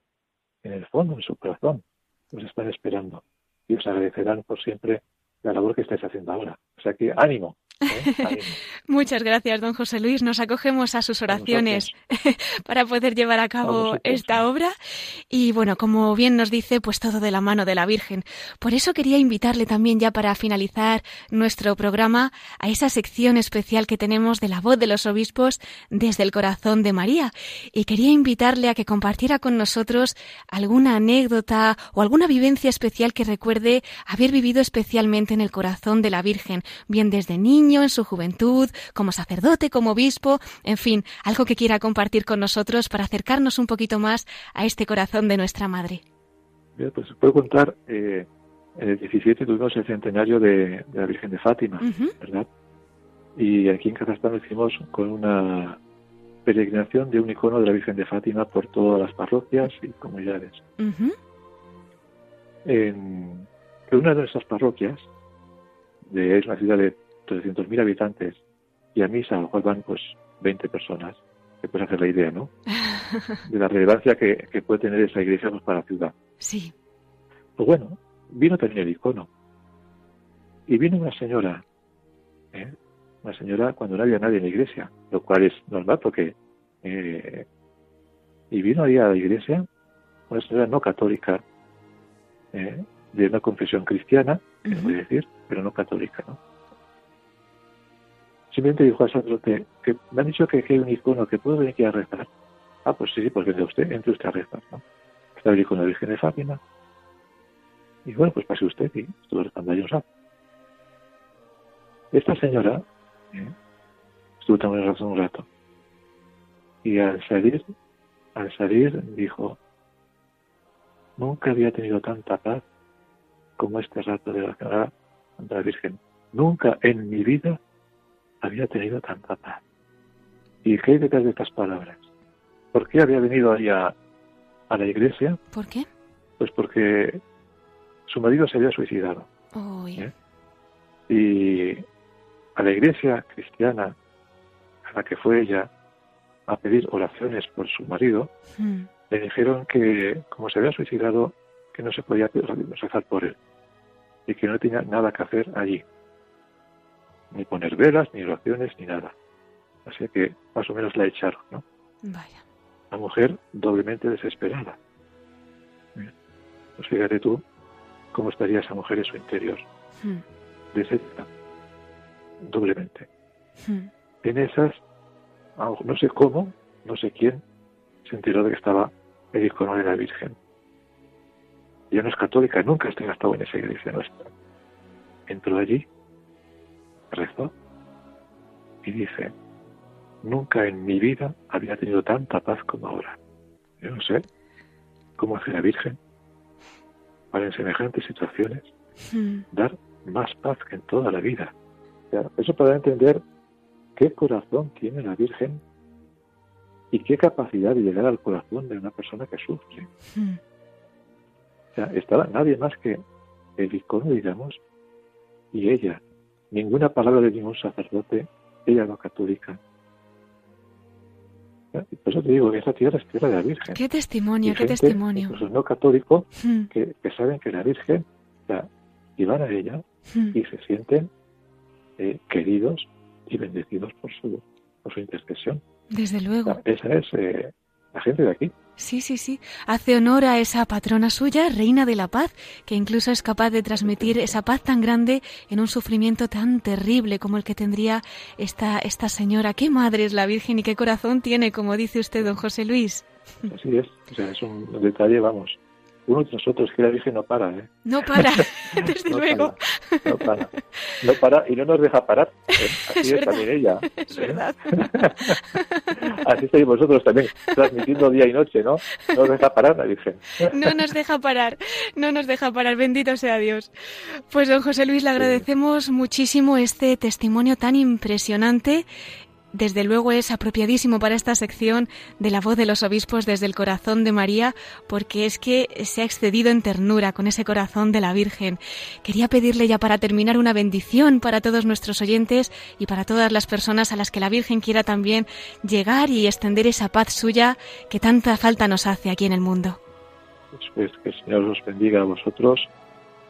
en el fondo, en su corazón, nos están esperando y os agradecerán por siempre la labor que estáis haciendo ahora. O sea que ánimo. Muchas gracias, don José Luis. Nos acogemos a sus oraciones para poder llevar a cabo esta obra. Y bueno, como bien nos dice, pues todo de la mano de la Virgen. Por eso quería invitarle también ya para finalizar nuestro programa a esa sección especial que tenemos de la voz de los obispos desde el corazón de María. Y quería invitarle a que compartiera con nosotros alguna anécdota o alguna vivencia especial que recuerde haber vivido especialmente en el corazón de la Virgen, bien desde niño, en su juventud, como sacerdote, como obispo, en fin, algo que quiera compartir con nosotros para acercarnos un poquito más a este corazón de nuestra Madre. pues puedo contar, eh, en el 17 tuvimos el centenario de, la Virgen de Fátima, ¿verdad? Y aquí en Kazajstán lo hicimos con una peregrinación de un icono de la Virgen de Fátima por todas las parroquias y comunidades. en, una de nuestras parroquias, de, es la ciudad de 300.000 habitantes y a misa a lo van pues 20 personas. te puedes hacer la idea, ¿no? De la relevancia que, puede tener esa iglesia pues, para la ciudad. Sí. Pues bueno, vino también el icono. Y vino una señora, ¿eh? una señora cuando no había nadie en la iglesia, lo cual es normal porque... Eh, y vino ahí a la iglesia una señora no católica, ¿eh? de una confesión cristiana, voy a decir, pero no católica, ¿no? Simplemente dijo al sacerdote que me han dicho que, hay un icono que puedo venir aquí a rezar. Ah, pues sí, pues venga usted, entre usted a rezar, ¿no? Está el icono de Virgen de Fátima. Y bueno, pues pase usted y estuvo rezando ahí un rato. Esta señora ¿eh? estuvo también rezando un rato. Y al salir, al salir dijo, nunca había tenido tanta paz como este rato de la, de la Virgen. Nunca en mi vida había tenido tanta paz. ¿Y qué hay detrás de estas palabras? ¿Por qué había venido ahí a, la iglesia? ¿Por qué? Pues porque su marido se había suicidado. ¿eh? Y a la iglesia cristiana a la que fue ella a pedir oraciones por su marido, hmm. le dijeron que como se había suicidado, que no se podía rezar por él y que no tenía nada que hacer allí ni poner velas, ni oraciones, ni nada. Así que más o menos la echaron, ¿no? Vaya. La mujer doblemente desesperada. Pues fíjate tú cómo estaría esa mujer en su interior. Hmm. Desesperada. Doblemente. Hmm. En esas, no sé cómo, no sé quién, se enteró de que estaba el icono de la Virgen. Ella no es católica, nunca ha estado en esa iglesia nuestra. Entró allí rezó y dice, nunca en mi vida había tenido tanta paz como ahora. Yo no sé cómo hace la Virgen para en semejantes situaciones hmm. dar más paz que en toda la vida. eso para entender qué corazón tiene la Virgen y qué capacidad de llegar al corazón de una persona que sufre. Hmm. O sea, estaba nadie más que el icono, digamos, y ella, ninguna palabra de ningún sacerdote, ella no católica. Por eso te digo que esa tierra es tierra de la Virgen. Qué testimonio, qué testimonio. Incluso no católico, hmm. que, saben que la Virgen, y van a ella hmm. y se sienten eh, queridos y bendecidos por su, por su intercesión. Desde luego. esa es eh, la gente de aquí. Sí, sí, sí. Hace honor a esa patrona suya, Reina de la Paz, que incluso es capaz de transmitir esa paz tan grande en un sufrimiento tan terrible como el que tendría esta, esta señora. Qué madre es la Virgen y qué corazón tiene, como dice usted, don José Luis. Así es. O sea, es un detalle, vamos, uno de nosotros, que la Virgen no para, ¿eh? No para, desde luego. no para, no para y no nos deja parar. ¿eh? Así es, también ella. Es verdad. Así estáis vosotros también, transmitiendo día y noche, ¿no? No nos deja parar la Virgen. no nos deja parar, no nos deja parar, bendito sea Dios. Pues don José Luis, le agradecemos muchísimo este testimonio tan impresionante desde luego es apropiadísimo para esta sección de la voz de los obispos desde el corazón de María, porque es que se ha excedido en ternura con ese corazón de la Virgen. Quería pedirle ya para terminar una bendición para todos nuestros oyentes y para todas las personas a las que la Virgen quiera también llegar y extender esa paz suya que tanta falta nos hace aquí en el mundo. Pues que el Señor bendiga a vosotros,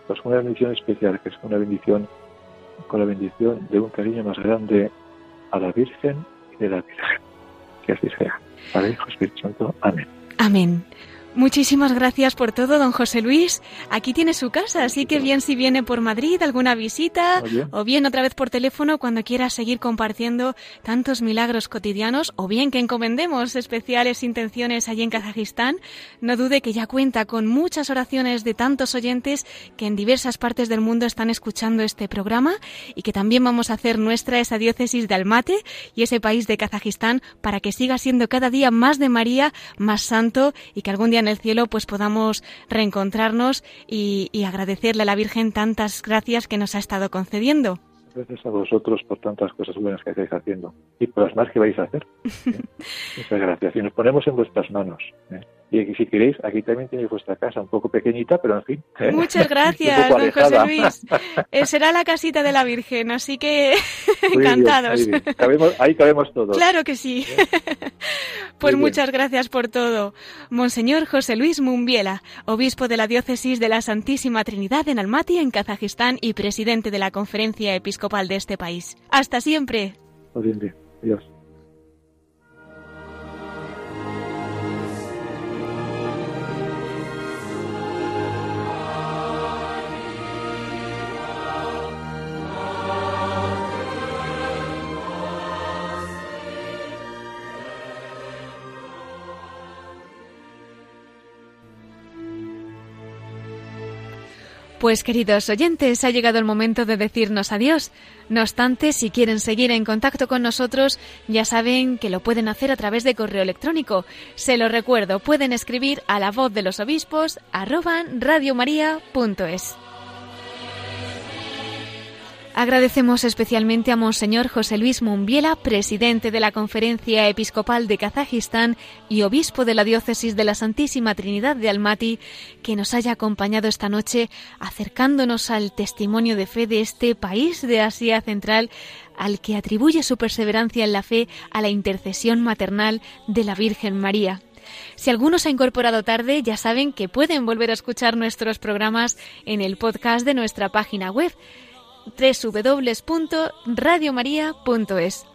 pues una bendición especial, que es una bendición con la bendición de un cariño más grande a la Virgen y de la Virgen. Que así sea. Padre, Hijo, Espíritu Santo. Amén. Amén. Muchísimas gracias por todo, don José Luis. Aquí tiene su casa, así que bien si viene por Madrid alguna visita o bien otra vez por teléfono cuando quiera seguir compartiendo tantos milagros cotidianos o bien que encomendemos especiales intenciones allí en Kazajistán. No dude que ya cuenta con muchas oraciones de tantos oyentes que en diversas partes del mundo están escuchando este programa y que también vamos a hacer nuestra esa diócesis de Almaty y ese país de Kazajistán para que siga siendo cada día más de María, más santo y que algún día en el cielo pues podamos reencontrarnos y, agradecerle a la Virgen tantas gracias que nos ha estado concediendo. Gracias a vosotros por tantas cosas buenas que estáis haciendo y por las más que vais a hacer. Muchas gracias. Y nos ponemos en vuestras manos. ¿eh? Y si queréis, aquí también tenéis vuestra casa, un poco pequeñita, pero en fin. ¿eh? Muchas gracias, don José Luis. Eh, será la casita de la Virgen, así que encantados. ahí cabemos todos. Claro que sí. pues muchas gracias por todo. Monseñor José Luis Mumbiela, obispo de la diócesis de la Santísima Trinidad en Almaty, en Kazajistán, y presidente de la conferencia episcopal de este país. Hasta siempre. Adiós. Pues queridos oyentes, ha llegado el momento de decirnos adiós. No obstante, si quieren seguir en contacto con nosotros, ya saben que lo pueden hacer a través de correo electrónico. Se lo recuerdo, pueden escribir a la voz de los obispos arroba radiomaria.es. Agradecemos especialmente a Monseñor José Luis Mumbiela, presidente de la Conferencia Episcopal de Kazajistán y obispo de la Diócesis de la Santísima Trinidad de Almaty, que nos haya acompañado esta noche acercándonos al testimonio de fe de este país de Asia Central al que atribuye su perseverancia en la fe a la intercesión maternal de la Virgen María. Si alguno se ha incorporado tarde, ya saben que pueden volver a escuchar nuestros programas en el podcast de nuestra página web www.radiomaria.es.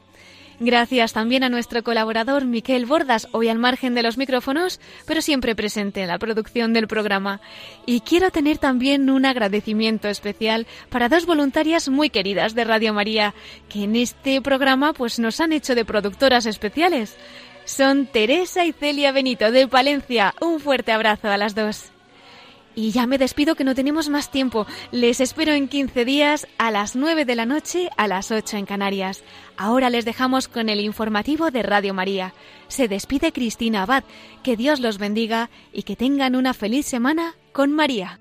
Gracias también a nuestro colaborador Miquel Bordas, hoy al margen de los micrófonos, pero siempre presente en la producción del programa. Y quiero tener también un agradecimiento especial para dos voluntarias muy queridas de Radio María, que en este programa pues nos han hecho de productoras especiales. Son Teresa y Celia Benito de Palencia. Un fuerte abrazo a las dos. Y ya me despido que no tenemos más tiempo. Les espero en 15 días a las 9 de la noche a las 8 en Canarias. Ahora les dejamos con el informativo de Radio María. Se despide Cristina Abad. Que Dios los bendiga y que tengan una feliz semana con María.